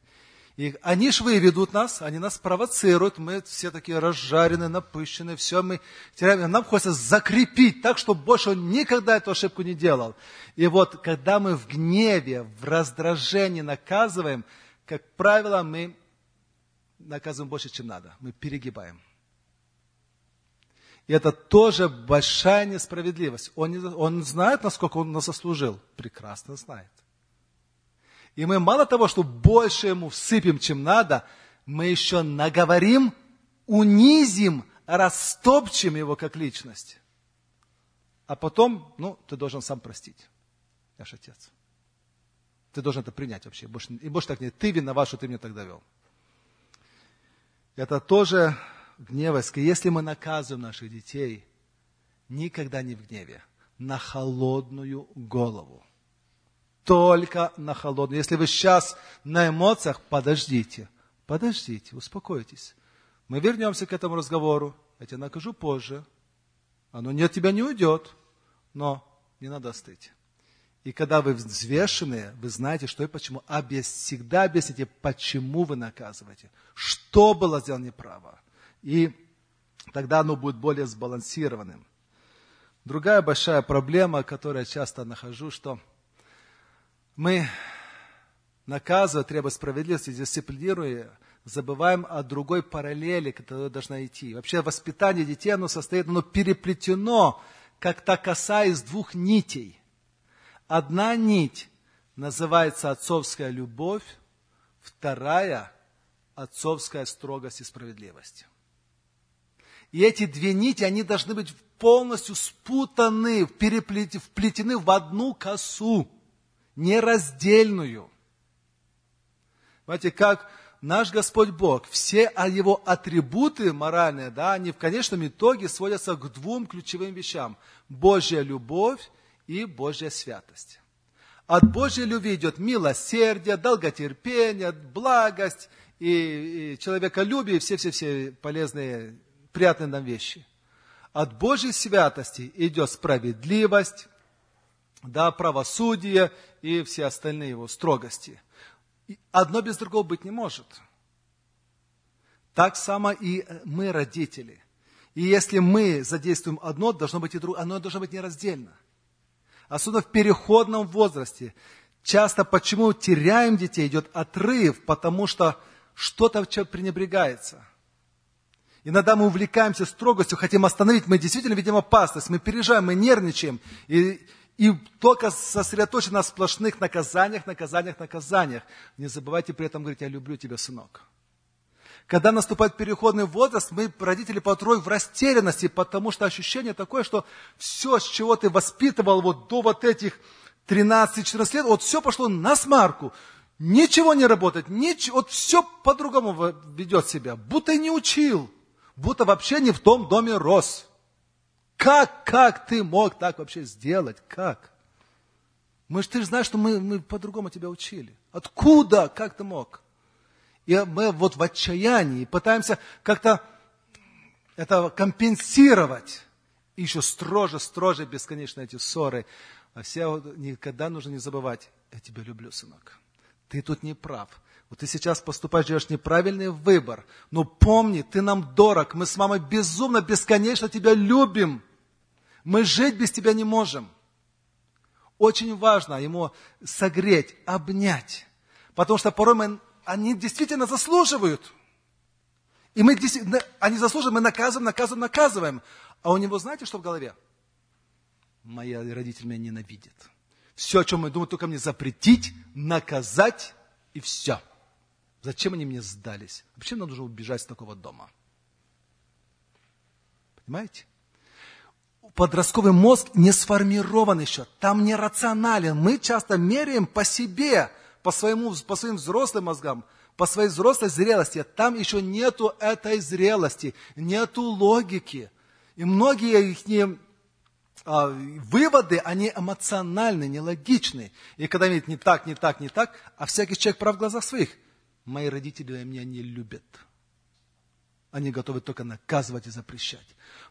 И они ж выведут нас, они нас провоцируют, мы все такие разжаренные, напыщенные, все мы теряем. Нам хочется закрепить так, чтобы больше он никогда эту ошибку не делал. И вот, когда мы в гневе, в раздражении наказываем, как правило, мы наказываем больше, чем надо. Мы перегибаем. И это тоже большая несправедливость. Он, не, он знает, насколько он нас заслужил. Прекрасно знает. И мы мало того, что больше ему всыпем, чем надо, мы еще наговорим, унизим, растопчем его как личность. А потом, ну, ты должен сам простить. Я же отец. Ты должен это принять вообще. Больше, и больше так нет. Ты виноват, что ты меня так довел. Это тоже гневаясь, если мы наказываем наших детей, никогда не в гневе, на холодную голову. Только на холодную. Если вы сейчас на эмоциях, подождите, подождите, успокойтесь. Мы вернемся к этому разговору. Я тебя накажу позже. Оно не от тебя не уйдет, но не надо остыть. И когда вы взвешенные, вы знаете, что и почему. Объяс, всегда объясните, почему вы наказываете. Что было сделано неправо. И тогда оно будет более сбалансированным. Другая большая проблема, которую я часто нахожу, что мы, наказывая, требуя справедливости, дисциплинируя, забываем о другой параллели, которая должна идти. Вообще воспитание детей, оно состоит, оно переплетено, как та коса из двух нитей. Одна нить называется отцовская любовь, вторая – отцовская строгость и справедливость. И эти две нити, они должны быть полностью спутаны, переплетены, вплетены в одну косу, нераздельную. Знаете, как наш Господь Бог, все Его атрибуты моральные, да, они в конечном итоге сводятся к двум ключевым вещам. Божья любовь и Божья святость. От Божьей любви идет милосердие, долготерпение, благость и, и человеколюбие, все-все-все полезные, приятные нам вещи. От Божьей святости идет справедливость, да, правосудие и все остальные его строгости. Одно без другого быть не может. Так само и мы, родители. И если мы задействуем одно, должно быть и другое, оно должно быть нераздельно. Особенно в переходном возрасте. Часто почему теряем детей, идет отрыв, потому что что-то пренебрегается. Иногда мы увлекаемся строгостью, хотим остановить, мы действительно видим опасность, мы переживаем, мы нервничаем. И, и только сосредоточены на сплошных наказаниях, наказаниях, наказаниях. Не забывайте при этом говорить, я люблю тебя, сынок. Когда наступает переходный возраст, мы, родители, порой в растерянности, потому что ощущение такое, что все, с чего ты воспитывал вот до вот этих 13-14 лет, вот все пошло на смарку. Ничего не работает, ничего, вот все по-другому ведет себя, будто и не учил, будто вообще не в том доме рос. Как, как ты мог так вообще сделать? Как? Мы же, ты же знаешь, что мы, мы по-другому тебя учили. Откуда? Как ты мог? И мы вот в отчаянии пытаемся как-то это компенсировать. И еще строже, строже, бесконечно эти ссоры. А все никогда нужно не забывать, я тебя люблю, сынок. Ты тут не прав. Вот ты сейчас поступаешь, делаешь неправильный выбор. Но помни, ты нам дорог. Мы с мамой безумно, бесконечно тебя любим. Мы жить без тебя не можем. Очень важно ему согреть, обнять. Потому что порой мы, они действительно заслуживают. И мы они заслуживают, мы наказываем, наказываем, наказываем. А у него знаете, что в голове? Мои родители меня ненавидят. Все, о чем мы думаем, только мне запретить, наказать и все. Зачем они мне сдались? Зачем нам нужно убежать с такого дома? Понимаете? Подростковый мозг не сформирован еще, там не рационален. Мы часто меряем по себе, по, своему, по своим взрослым мозгам, по своей взрослой зрелости. Там еще нету этой зрелости, нету логики. И многие их а, выводы, они эмоциональны, нелогичны. И когда видят не так, не так, не так, а всякий человек прав в глазах своих. Мои родители меня не любят. Они готовы только наказывать и запрещать.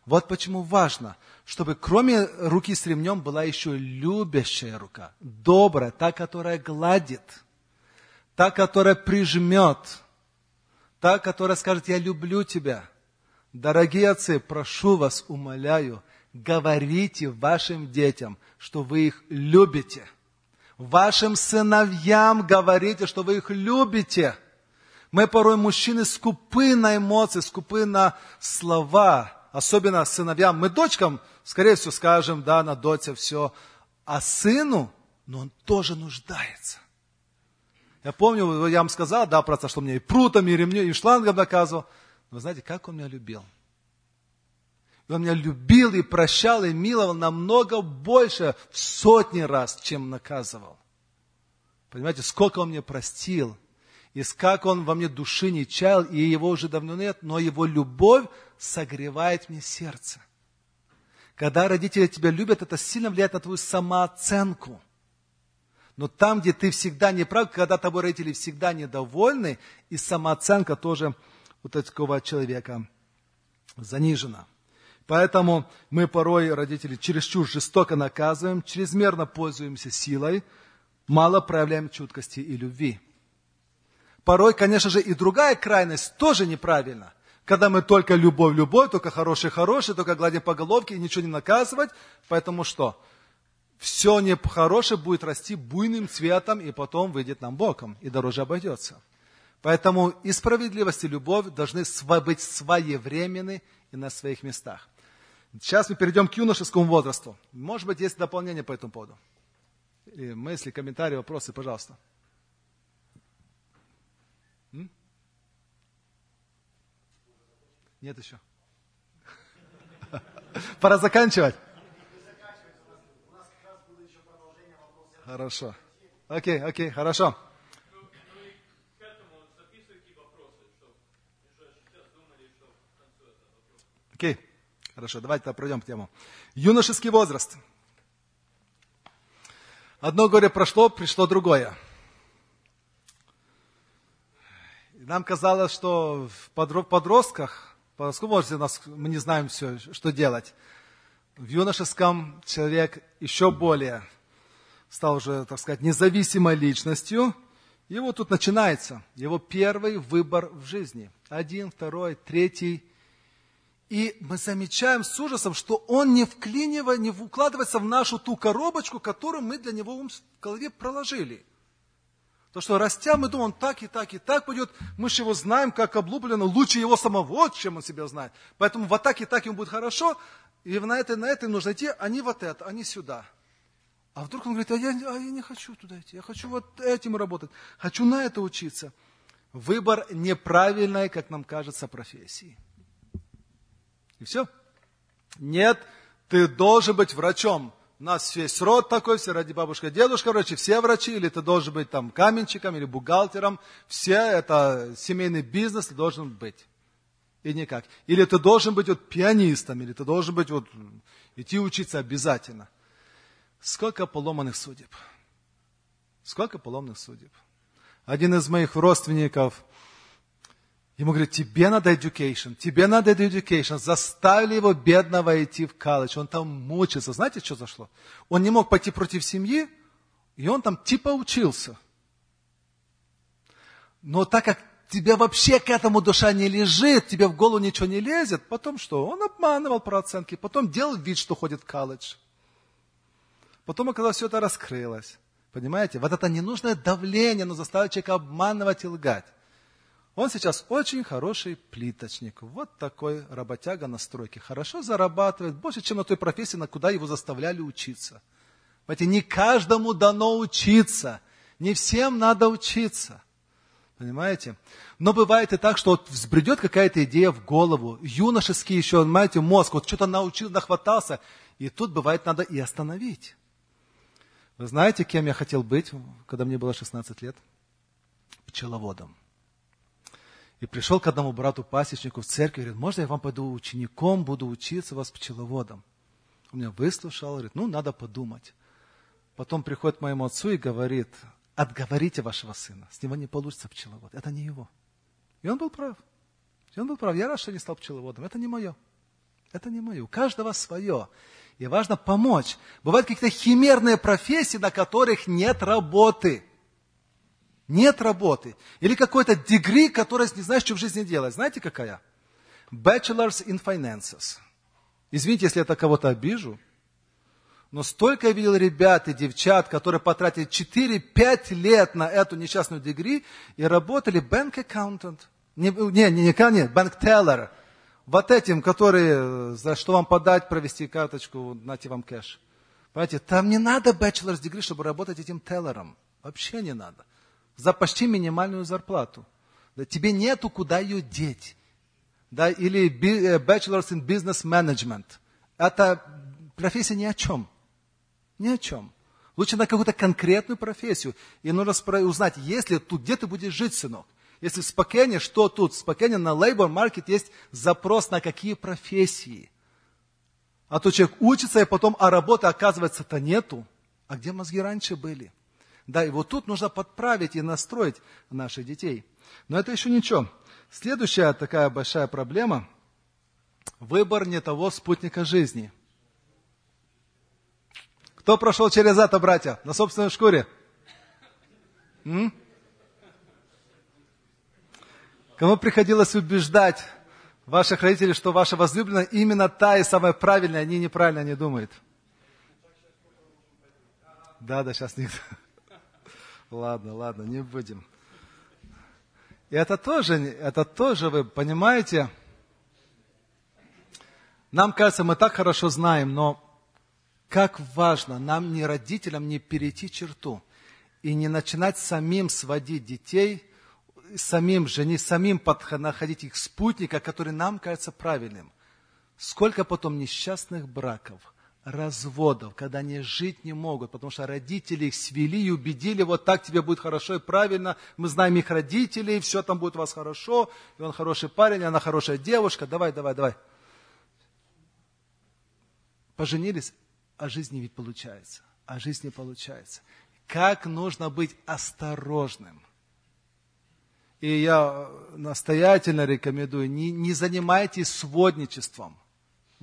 Вот почему важно, чтобы кроме руки с ремнем была еще любящая рука, добрая, та, которая гладит, та, которая прижмет, та, которая скажет, я люблю тебя. Дорогие отцы, прошу вас, умоляю, говорите вашим детям, что вы их любите. Вашим сыновьям говорите, что вы их любите. Мы порой, мужчины, скупы на эмоции, скупы на слова, особенно сыновьям. Мы дочкам, скорее всего, скажем, да, на доте все. А сыну, но он тоже нуждается. Я помню, я вам сказал, да, про что мне и прутом, и ремнем, и шлангом наказывал. Но вы знаете, как он меня любил? Он меня любил и прощал, и миловал намного больше, в сотни раз, чем наказывал. Понимаете, сколько он мне простил – и как он во мне души не чаял, и его уже давно нет, но его любовь согревает мне сердце. Когда родители тебя любят, это сильно влияет на твою самооценку. Но там, где ты всегда не прав, когда тобой родители всегда недовольны, и самооценка тоже у такого человека занижена. Поэтому мы порой, родители, чересчур жестоко наказываем, чрезмерно пользуемся силой, мало проявляем чуткости и любви. Порой, конечно же, и другая крайность тоже неправильна. Когда мы только любовь, любовь, только хороший, хороший, только гладим по головке и ничего не наказывать. Поэтому что? Все нехорошее будет расти буйным цветом и потом выйдет нам боком и дороже обойдется. Поэтому и справедливость, и любовь должны быть своевременны и на своих местах. Сейчас мы перейдем к юношескому возрасту. Может быть, есть дополнение по этому поводу? Или мысли, комментарии, вопросы, пожалуйста. Нет еще. Пора заканчивать. Хорошо. Окей, окей, хорошо. Окей, хорошо, давайте пройдем к тему. Юношеский возраст. Одно горе прошло, пришло другое. Нам казалось, что в подростках, поскольку нас, мы не знаем все, что делать, в юношеском человек еще более стал уже, так сказать, независимой личностью. И вот тут начинается его первый выбор в жизни. Один, второй, третий. И мы замечаем с ужасом, что он не вклинивает, не укладывается в нашу ту коробочку, которую мы для него в голове проложили. То, что растя, мы думаем, он так и так и так пойдет, мы же его знаем, как облуплено, лучше его самого, чем он себя знает. Поэтому вот так и так ему будет хорошо, и на это, на это нужно идти, а не вот это, а не сюда. А вдруг он говорит, а я, а я не хочу туда идти, я хочу вот этим работать, хочу на это учиться. Выбор неправильной, как нам кажется, профессии. И все. Нет, ты должен быть врачом. У нас весь род такой, все ради бабушка, дедушка врачи, все врачи, или ты должен быть там каменщиком или бухгалтером, все это семейный бизнес ты должен быть. И никак. Или ты должен быть вот пианистом, или ты должен быть вот идти учиться обязательно. Сколько поломанных судеб. Сколько поломанных судеб. Один из моих родственников, ему говорит, тебе надо education, тебе надо education. Заставили его бедного идти в колледж. Он там мучился. Знаете, что зашло? Он не мог пойти против семьи, и он там типа учился. Но так как тебе вообще к этому душа не лежит, тебе в голову ничего не лезет, потом что? Он обманывал про оценки, потом делал вид, что ходит в колледж. Потом, когда все это раскрылось, понимаете, вот это ненужное давление, но заставит человека обманывать и лгать. Он сейчас очень хороший плиточник. Вот такой работяга на стройке. Хорошо зарабатывает, больше, чем на той профессии, на куда его заставляли учиться. Понимаете, не каждому дано учиться. Не всем надо учиться. Понимаете? Но бывает и так, что вот взбредет какая-то идея в голову. Юношеский еще, понимаете, мозг, вот что-то научил, нахватался. И тут бывает надо и остановить. Вы знаете, кем я хотел быть, когда мне было 16 лет? Пчеловодом. И пришел к одному брату-пасечнику в церкви, говорит, можно я вам пойду учеником, буду учиться вас пчеловодом? Он меня выслушал, говорит, ну, надо подумать. Потом приходит к моему отцу и говорит, отговорите вашего сына, с него не получится пчеловод, это не его. И он был прав. И он был прав. Я рад, что не стал пчеловодом. Это не мое. Это не мое. У каждого свое. И важно помочь. Бывают какие-то химерные профессии, на которых нет работы. Нет работы. Или какой-то дегри, который не знаешь, что в жизни делать. Знаете, какая? Bachelor's in Finances. Извините, если я это кого-то обижу. Но столько я видел ребят и девчат, которые потратили 4-5 лет на эту несчастную дегри и работали bank accountant. Не, не, не, не, не bank teller – вот этим, которые, за что вам подать, провести карточку, нате вам кэш. Понимаете, там не надо bachelor's degree, чтобы работать этим теллером. Вообще не надо. За почти минимальную зарплату. Да, тебе нету куда ее деть. Да, или э, bachelor's in business management. Это профессия ни о чем. Ни о чем. Лучше на какую-то конкретную профессию. И нужно узнать, если тут, где ты будешь жить, сынок. Если в Спокене, что тут? В Спокене на Labor Market есть запрос на какие профессии. А то человек учится, и потом, а работы, оказывается-то нету. А где мозги раньше были? Да, и вот тут нужно подправить и настроить наших детей. Но это еще ничего. Следующая такая большая проблема – выбор не того спутника жизни. Кто прошел через это, братья, на собственной шкуре? М? Кому приходилось убеждать ваших родителей, что ваша возлюбленная именно та и самая правильная, они неправильно не думают? Да, да, сейчас никто. Ладно, ладно, не будем. И это тоже, это тоже, вы понимаете, нам кажется, мы так хорошо знаем, но как важно нам не родителям не перейти черту и не начинать самим сводить детей самим женить, самим находить их спутника, который нам кажется правильным. Сколько потом несчастных браков, разводов, когда они жить не могут, потому что родители их свели и убедили, вот так тебе будет хорошо и правильно, мы знаем их родителей, все там будет у вас хорошо, и он хороший парень, и она хорошая девушка, давай, давай, давай. Поженились, а жизни ведь получается, а жизнь не получается. Как нужно быть осторожным – и я настоятельно рекомендую, не, не занимайтесь сводничеством.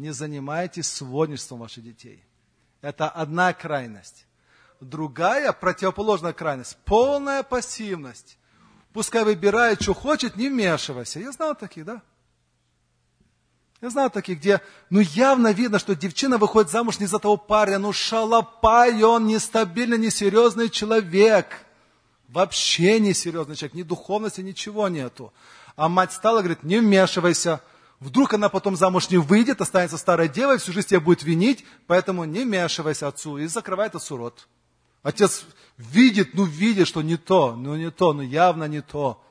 Не занимайтесь сводничеством ваших детей. Это одна крайность. Другая, противоположная крайность, полная пассивность. Пускай выбирает, что хочет, не вмешивайся. Я знал таких, да? Я знал таких, где, ну, явно видно, что девчина выходит замуж не за того парня, ну, шалопай, он нестабильный, несерьезный человек – Вообще не серьезный человек, ни духовности, ничего нету. А мать стала, говорит, не вмешивайся. Вдруг она потом замуж не выйдет, останется старой девой, всю жизнь тебя будет винить, поэтому не вмешивайся отцу. И закрывает отцу рот. Отец видит, ну видит, что не то, ну не то, ну явно не то.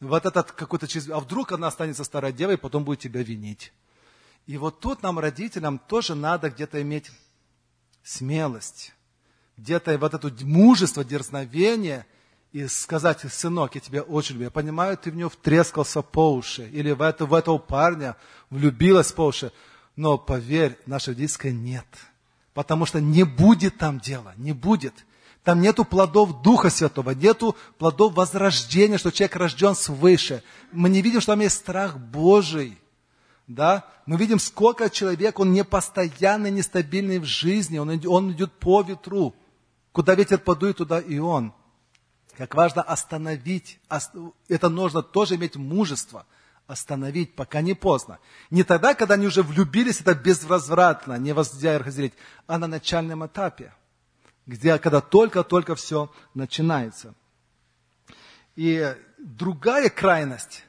Вот этот какой-то через... А вдруг она останется старой девой, и потом будет тебя винить. И вот тут нам, родителям, тоже надо где-то иметь смелость где-то вот это мужество, дерзновение, и сказать, сынок, я тебя очень люблю. Я понимаю, ты в него втрескался по уши, или в, это, в этого парня влюбилась по уши. Но поверь, наша родительская нет. Потому что не будет там дела, не будет. Там нету плодов Духа Святого, нету плодов возрождения, что человек рожден свыше. Мы не видим, что там есть страх Божий. Да? Мы видим, сколько человек, он непостоянный, нестабильный в жизни, он, он идет по ветру. Куда ветер подует, туда и он. Как важно остановить. Это нужно тоже иметь мужество. Остановить, пока не поздно. Не тогда, когда они уже влюбились, это безвозвратно, не воздя разделить, а на начальном этапе, где, когда только-только все начинается. И другая крайность,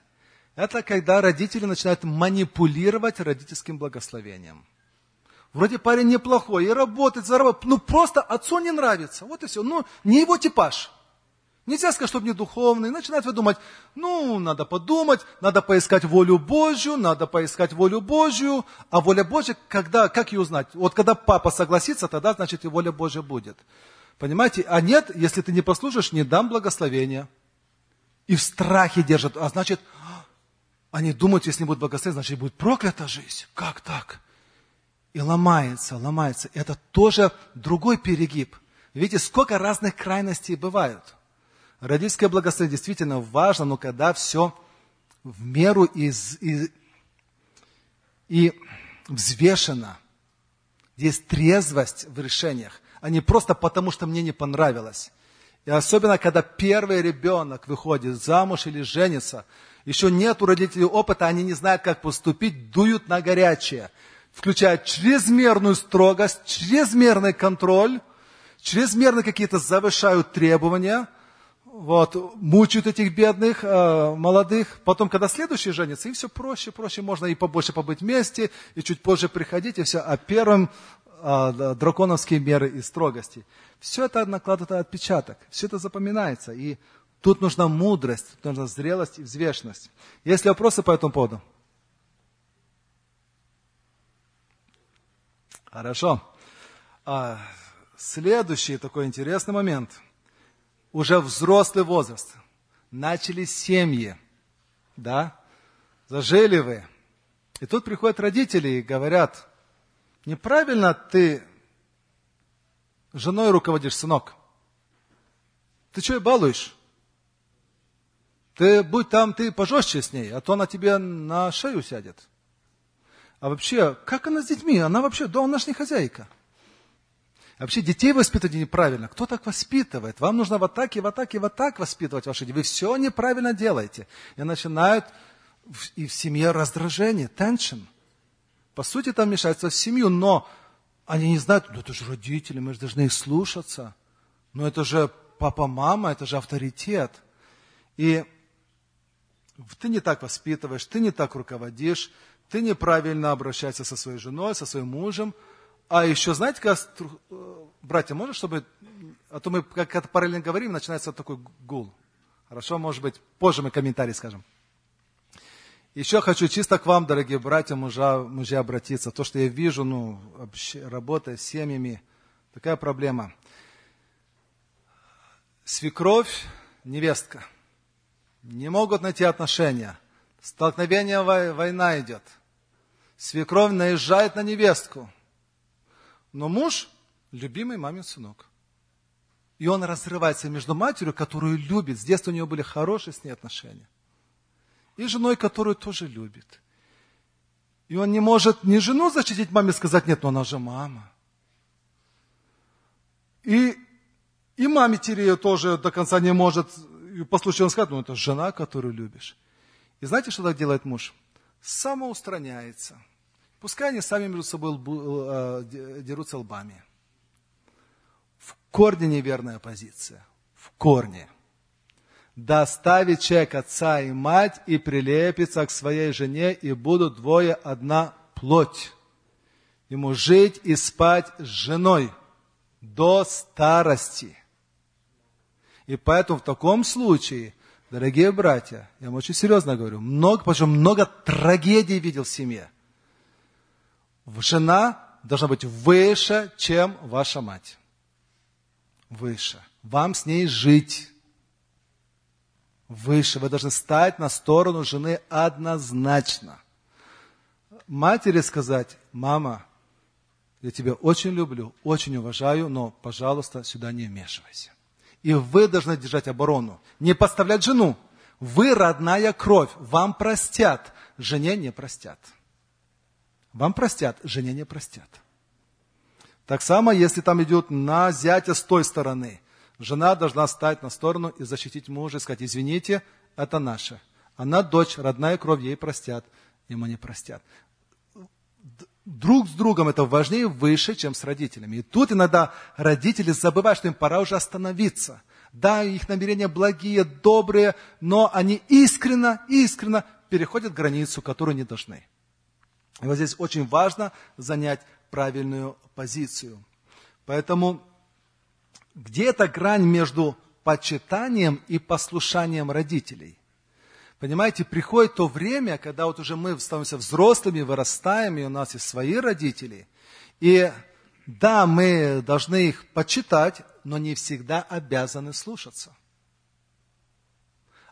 это когда родители начинают манипулировать родительским благословением. Вроде парень неплохой, и работает, зарабатывает. Ну, просто отцу не нравится. Вот и все. Ну, не его типаж. Нельзя сказать, чтобы не духовный. Начинает выдумать, ну, надо подумать, надо поискать волю Божью, надо поискать волю Божью. А воля Божья, когда, как ее узнать? Вот когда папа согласится, тогда, значит, и воля Божья будет. Понимаете? А нет, если ты не послушаешь, не дам благословения. И в страхе держат. А значит, они думают, если не будет благословения, значит, будет проклята жизнь. Как так? и ломается, ломается. Это тоже другой перегиб. Видите, сколько разных крайностей бывают. Родительское благословение действительно важно, но когда все в меру и, и, и взвешено, есть трезвость в решениях, а не просто потому, что мне не понравилось. И особенно, когда первый ребенок выходит замуж или женится, еще нет у родителей опыта, они не знают, как поступить, дуют на горячее – включает чрезмерную строгость, чрезмерный контроль, чрезмерно какие-то завышают требования, вот, мучают этих бедных, э, молодых. Потом, когда следующий женится, им все проще, проще, можно и побольше побыть вместе, и чуть позже приходить, и все. А первым э, драконовские меры и строгости. Все это накладывает отпечаток, все это запоминается. И тут нужна мудрость, тут нужна зрелость и взвешенность. Есть ли вопросы по этому поводу? Хорошо. А, следующий такой интересный момент. Уже взрослый возраст. Начали семьи. Да? Зажили вы. И тут приходят родители и говорят, неправильно ты женой руководишь, сынок. Ты что и балуешь? Ты будь там, ты пожестче с ней, а то она тебе на шею сядет. А вообще, как она с детьми? Она вообще, да, она же не хозяйка. Вообще детей воспитывать неправильно. Кто так воспитывает? Вам нужно вот так и вот так и вот так воспитывать ваших детей. Вы все неправильно делаете. И начинают и в семье раздражение, теншн. По сути, там вмешательство в семью, но они не знают, ну это же родители, мы же должны их слушаться. Но это же папа, мама, это же авторитет. И ты не так воспитываешь, ты не так руководишь, ты неправильно обращаешься со своей женой, со своим мужем. А еще, знаете, как, э, братья, можно, чтобы... А то мы как-то параллельно говорим, начинается такой гул. Хорошо, может быть, позже мы комментарий скажем. Еще хочу чисто к вам, дорогие братья, мужья, мужья обратиться. То, что я вижу, ну, работая с семьями, такая проблема. Свекровь, невестка. Не могут найти отношения. Столкновение, война идет. Свекровь наезжает на невестку. Но муж – любимый мамин сынок. И он разрывается между матерью, которую любит. С детства у него были хорошие с ней отношения. И женой, которую тоже любит. И он не может ни жену защитить маме сказать, нет, но она же мама. И, и маме Тирея тоже до конца не может, по случаю он скажет, ну это жена, которую любишь. И знаете, что так делает муж? Самоустраняется. Пускай они сами между собой лбу, э, дерутся лбами. В корне неверная позиция. В корне. Доставит человек отца и мать и прилепится к своей жене, и будут двое одна плоть. Ему жить и спать с женой до старости. И поэтому в таком случае, дорогие братья, я вам очень серьезно говорю, много, потому что много трагедий видел в семье. Жена должна быть выше, чем ваша мать выше. Вам с ней жить выше. Вы должны стать на сторону жены однозначно. Матери сказать, мама, я тебя очень люблю, очень уважаю, но, пожалуйста, сюда не вмешивайся. И вы должны держать оборону, не подставлять жену. Вы родная кровь, вам простят, жене не простят. Вам простят, жене не простят. Так само, если там идет на зятя с той стороны, жена должна стать на сторону и защитить мужа, и сказать, извините, это наше. Она дочь, родная кровь, ей простят, ему не простят. Друг с другом это важнее выше, чем с родителями. И тут иногда родители забывают, что им пора уже остановиться. Да, их намерения благие, добрые, но они искренно, искренно переходят границу, которую не должны. И вот здесь очень важно занять правильную позицию. Поэтому где эта грань между почитанием и послушанием родителей? Понимаете, приходит то время, когда вот уже мы становимся взрослыми, вырастаем, и у нас есть свои родители. И да, мы должны их почитать, но не всегда обязаны слушаться.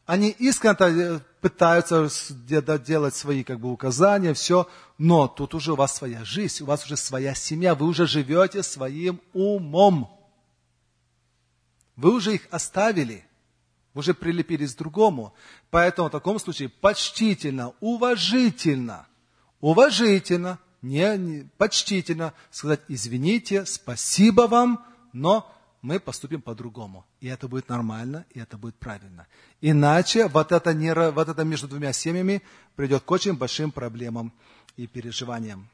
Они искренне э, пытаются делать свои как бы, указания, все, но тут уже у вас своя жизнь, у вас уже своя семья, вы уже живете своим умом. Вы уже их оставили, вы уже прилепились к другому. Поэтому в таком случае почтительно, уважительно, уважительно, не, не почтительно сказать, извините, спасибо вам, но мы поступим по-другому. И это будет нормально, и это будет правильно. Иначе вот это, не, вот это между двумя семьями придет к очень большим проблемам и переживаниям.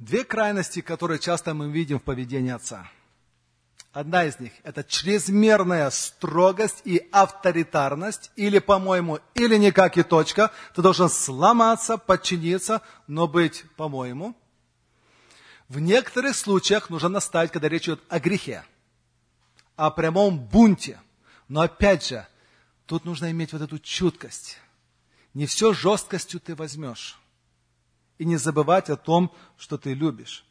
Две крайности, которые часто мы видим в поведении отца. Одна из них – это чрезмерная строгость и авторитарность, или, по-моему, или никак и точка. Ты должен сломаться, подчиниться, но быть, по-моему – в некоторых случаях нужно наставить, когда речь идет о грехе, о прямом бунте. Но опять же, тут нужно иметь вот эту чуткость. Не все жесткостью ты возьмешь. И не забывать о том, что ты любишь.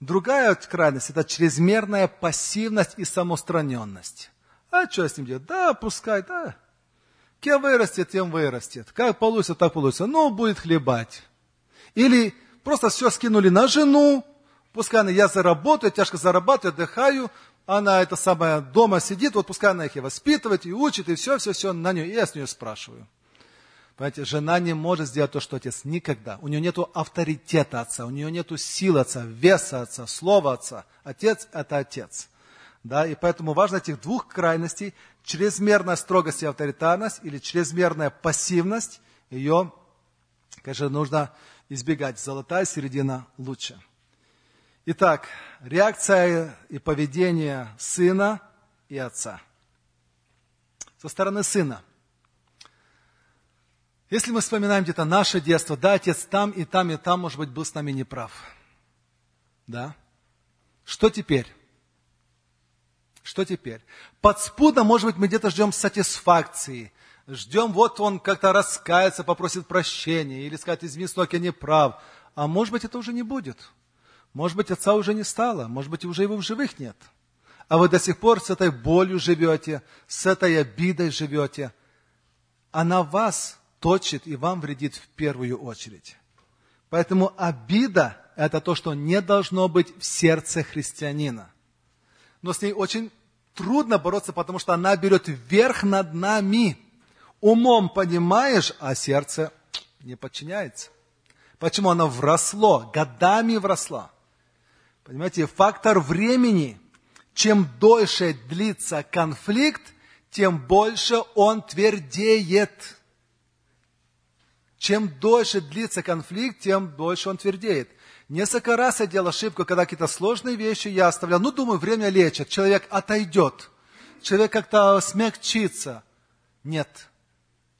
Другая крайность – это чрезмерная пассивность и самоустраненность. А что с ним делать? Да, пускай, да. Кем вырастет, тем вырастет. Как получится, так получится. Ну, будет хлебать. Или Просто все скинули на жену. Пускай она, я заработаю, тяжко зарабатываю, отдыхаю. Она это самое дома сидит, вот пускай она их и воспитывает, и учит, и все, все, все на нее. И я с нее спрашиваю. Понимаете, жена не может сделать то, что отец никогда. У нее нет авторитета отца, у нее нет силы отца, веса отца, слова отца. Отец – это отец. Да, и поэтому важно этих двух крайностей, чрезмерная строгость и авторитарность или чрезмерная пассивность, ее, конечно, нужно избегать. Золотая середина лучше. Итак, реакция и поведение сына и отца. Со стороны сына. Если мы вспоминаем где-то наше детство, да, отец там и там и там, может быть, был с нами неправ. Да? Что теперь? Что теперь? Подспудно, может быть, мы где-то ждем сатисфакции, Ждем, вот он как-то раскается, попросит прощения, или сказать, извини, сынок, я не прав. А может быть, это уже не будет. Может быть, отца уже не стало, может быть, уже его в живых нет. А вы до сих пор с этой болью живете, с этой обидой живете. Она вас точит и вам вредит в первую очередь. Поэтому обида – это то, что не должно быть в сердце христианина. Но с ней очень трудно бороться, потому что она берет верх над нами. Умом понимаешь, а сердце не подчиняется. Почему она вросло, годами вросла. Понимаете, фактор времени. Чем дольше длится конфликт, тем больше он твердеет. Чем дольше длится конфликт, тем больше он твердеет. Несколько раз я делал ошибку, когда какие-то сложные вещи я оставлял. Ну, думаю, время лечит, человек отойдет, человек как-то смягчится. Нет.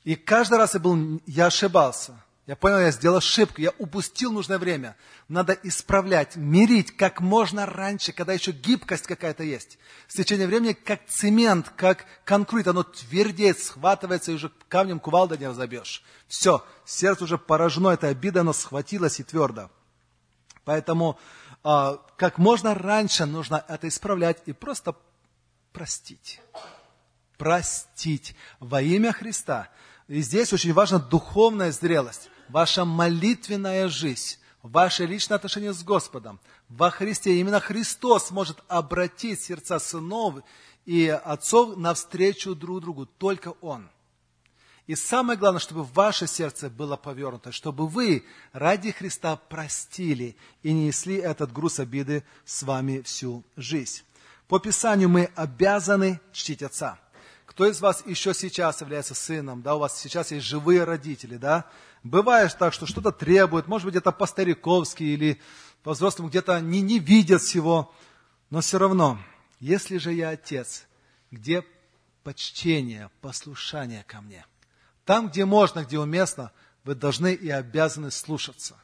И каждый раз я, был, я ошибался. Я понял, я сделал ошибку, я упустил нужное время. Надо исправлять, мирить как можно раньше, когда еще гибкость какая-то есть. С течением времени, как цемент, как конкрет, оно твердеет, схватывается, и уже камнем кувалда не разобьешь. Все, сердце уже поражено этой обидой, оно схватилось и твердо. Поэтому а, как можно раньше нужно это исправлять и просто простить. Простить во имя Христа. И здесь очень важна духовная зрелость ваша молитвенная жизнь, ваше личное отношение с Господом во Христе. Именно Христос может обратить сердца сынов и отцов навстречу друг другу. Только Он. И самое главное, чтобы ваше сердце было повернуто, чтобы вы ради Христа простили и несли этот груз обиды с вами всю жизнь. По Писанию мы обязаны чтить Отца. Кто из вас еще сейчас является сыном, да, у вас сейчас есть живые родители, да, Бывает так, что что-то требует, может быть, это по-стариковски или по-взрослому где-то не, не видят всего. Но все равно, если же я отец, где почтение, послушание ко мне? Там, где можно, где уместно, вы должны и обязаны слушаться.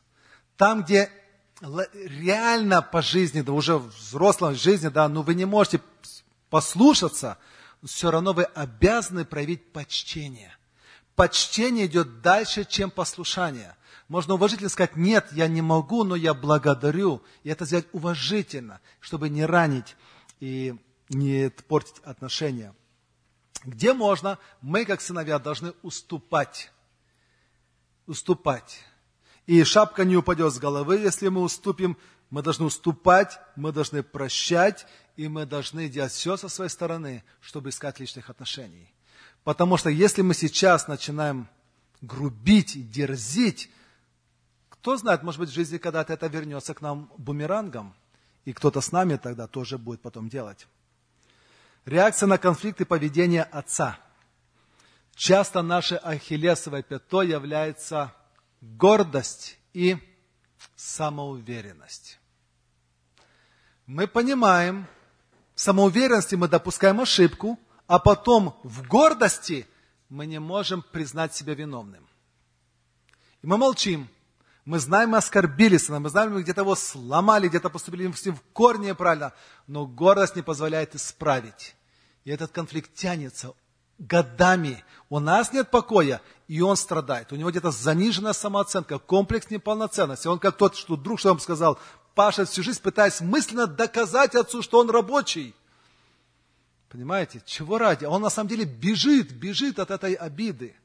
Там, где реально по жизни, да уже взрослой жизни, да, но вы не можете послушаться, все равно вы обязаны проявить почтение – Почтение идет дальше, чем послушание. Можно уважительно сказать, нет, я не могу, но я благодарю. И это сделать уважительно, чтобы не ранить и не портить отношения. Где можно, мы, как сыновья, должны уступать. Уступать. И шапка не упадет с головы, если мы уступим. Мы должны уступать, мы должны прощать, и мы должны делать все со своей стороны, чтобы искать личных отношений. Потому что если мы сейчас начинаем грубить и дерзить, кто знает, может быть, в жизни когда-то это вернется к нам бумерангом, и кто-то с нами тогда тоже будет потом делать. Реакция на конфликты поведения отца. Часто наше ахиллесовое пято является гордость и самоуверенность. Мы понимаем, в самоуверенности мы допускаем ошибку, а потом в гордости мы не можем признать себя виновным. И мы молчим. Мы знаем, мы оскорбили сына, мы знаем, мы где-то его сломали, где-то поступили с ним в корне неправильно, но гордость не позволяет исправить. И этот конфликт тянется годами. У нас нет покоя, и он страдает. У него где-то заниженная самооценка, комплекс неполноценности. Он как тот, что друг, что вам сказал, Паша всю жизнь пытаясь мысленно доказать отцу, что он рабочий. Понимаете? Чего ради? Он на самом деле бежит, бежит от этой обиды.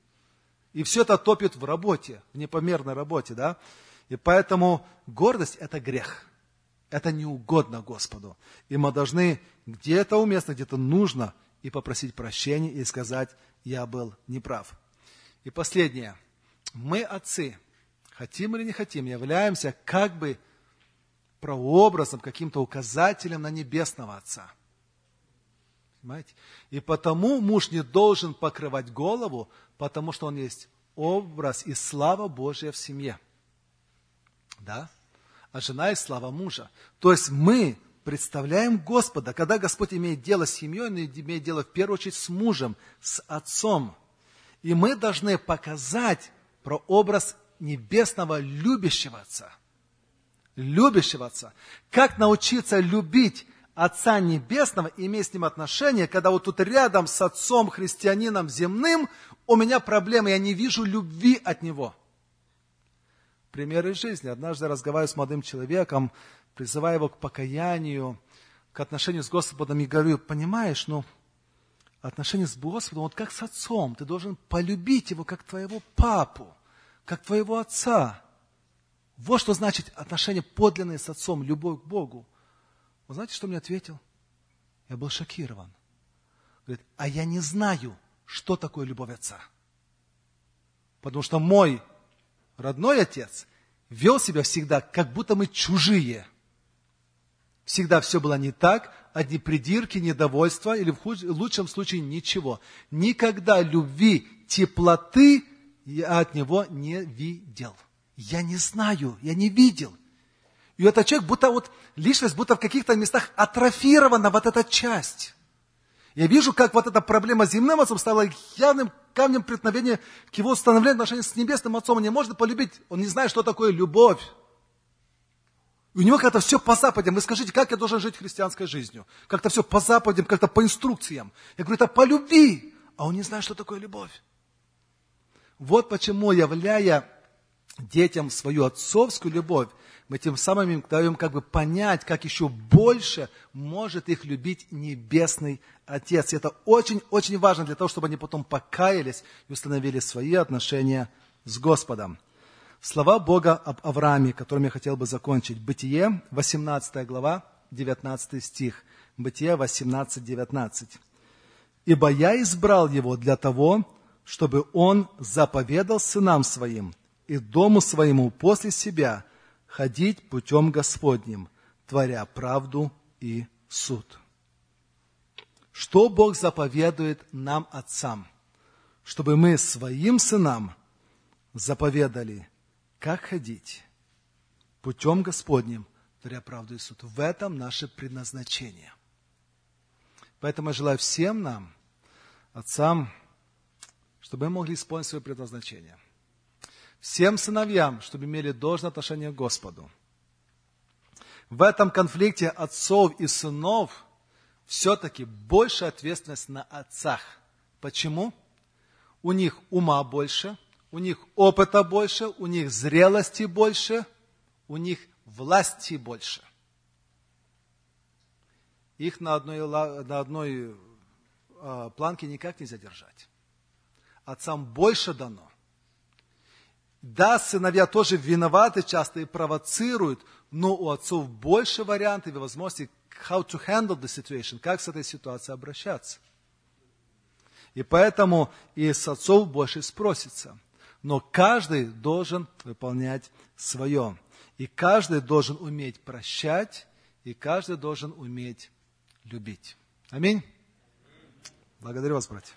И все это топит в работе, в непомерной работе, да? И поэтому гордость – это грех. Это не угодно Господу. И мы должны где-то уместно, где-то нужно и попросить прощения, и сказать, я был неправ. И последнее. Мы, отцы, хотим или не хотим, являемся как бы прообразом, каким-то указателем на небесного Отца – Понимаете? И потому муж не должен покрывать голову, потому что он есть образ и слава Божья в семье. Да? А жена есть слава мужа. То есть мы представляем Господа. Когда Господь имеет дело с семьей, он имеет дело в первую очередь с мужем, с отцом. И мы должны показать про образ небесного любящего отца. Любящего отца. Как научиться любить Отца Небесного, иметь с Ним отношения, когда вот тут рядом с Отцом Христианином земным, у меня проблемы, я не вижу любви от него. Примеры жизни. Однажды разговариваю с молодым человеком, призывая его к покаянию, к отношению с Господом, и говорю, понимаешь, ну, отношения с Господом, вот как с отцом, ты должен полюбить его, как твоего папу, как твоего отца. Вот что значит отношения подлинные с отцом, любовь к Богу. Вы знаете, что мне ответил? Я был шокирован. Говорит, а я не знаю, что такое любовь отца. Потому что мой родной отец вел себя всегда, как будто мы чужие. Всегда все было не так, одни придирки, недовольства или в лучшем случае ничего. Никогда любви, теплоты я от него не видел. Я не знаю, я не видел. И этот человек, будто вот личность, будто в каких-то местах атрофирована вот эта часть. Я вижу, как вот эта проблема с земным отцом стала явным камнем преткновения к его становлению отношений с небесным отцом. Он не может полюбить, он не знает, что такое любовь. У него как-то все по западям. Вы скажите, как я должен жить христианской жизнью? Как-то все по западям, как-то по инструкциям. Я говорю, это по любви. А он не знает, что такое любовь. Вот почему, являя детям свою отцовскую любовь, мы тем самым им даем как бы понять, как еще больше может их любить Небесный Отец. И это очень-очень важно для того, чтобы они потом покаялись и установили свои отношения с Господом. Слова Бога об Аврааме, которым я хотел бы закончить. Бытие, 18 глава, 19 стих. Бытие 18, 19. «Ибо я избрал его для того, чтобы он заповедал сынам своим и дому своему после себя – ходить путем Господним, творя правду и суд. Что Бог заповедует нам, отцам? Чтобы мы своим сынам заповедали, как ходить путем Господним, творя правду и суд. В этом наше предназначение. Поэтому я желаю всем нам, отцам, чтобы мы могли исполнить свое предназначение – всем сыновьям, чтобы имели должное отношение к Господу. В этом конфликте отцов и сынов все-таки больше ответственность на отцах. Почему? У них ума больше, у них опыта больше, у них зрелости больше, у них власти больше. Их на одной, на одной э, планке никак нельзя держать. Отцам больше дано. Да, сыновья тоже виноваты часто и провоцируют, но у отцов больше вариантов и возможностей, how to handle the situation, как с этой ситуацией обращаться. И поэтому и с отцов больше спросится. Но каждый должен выполнять свое. И каждый должен уметь прощать, и каждый должен уметь любить. Аминь. Благодарю вас, братья.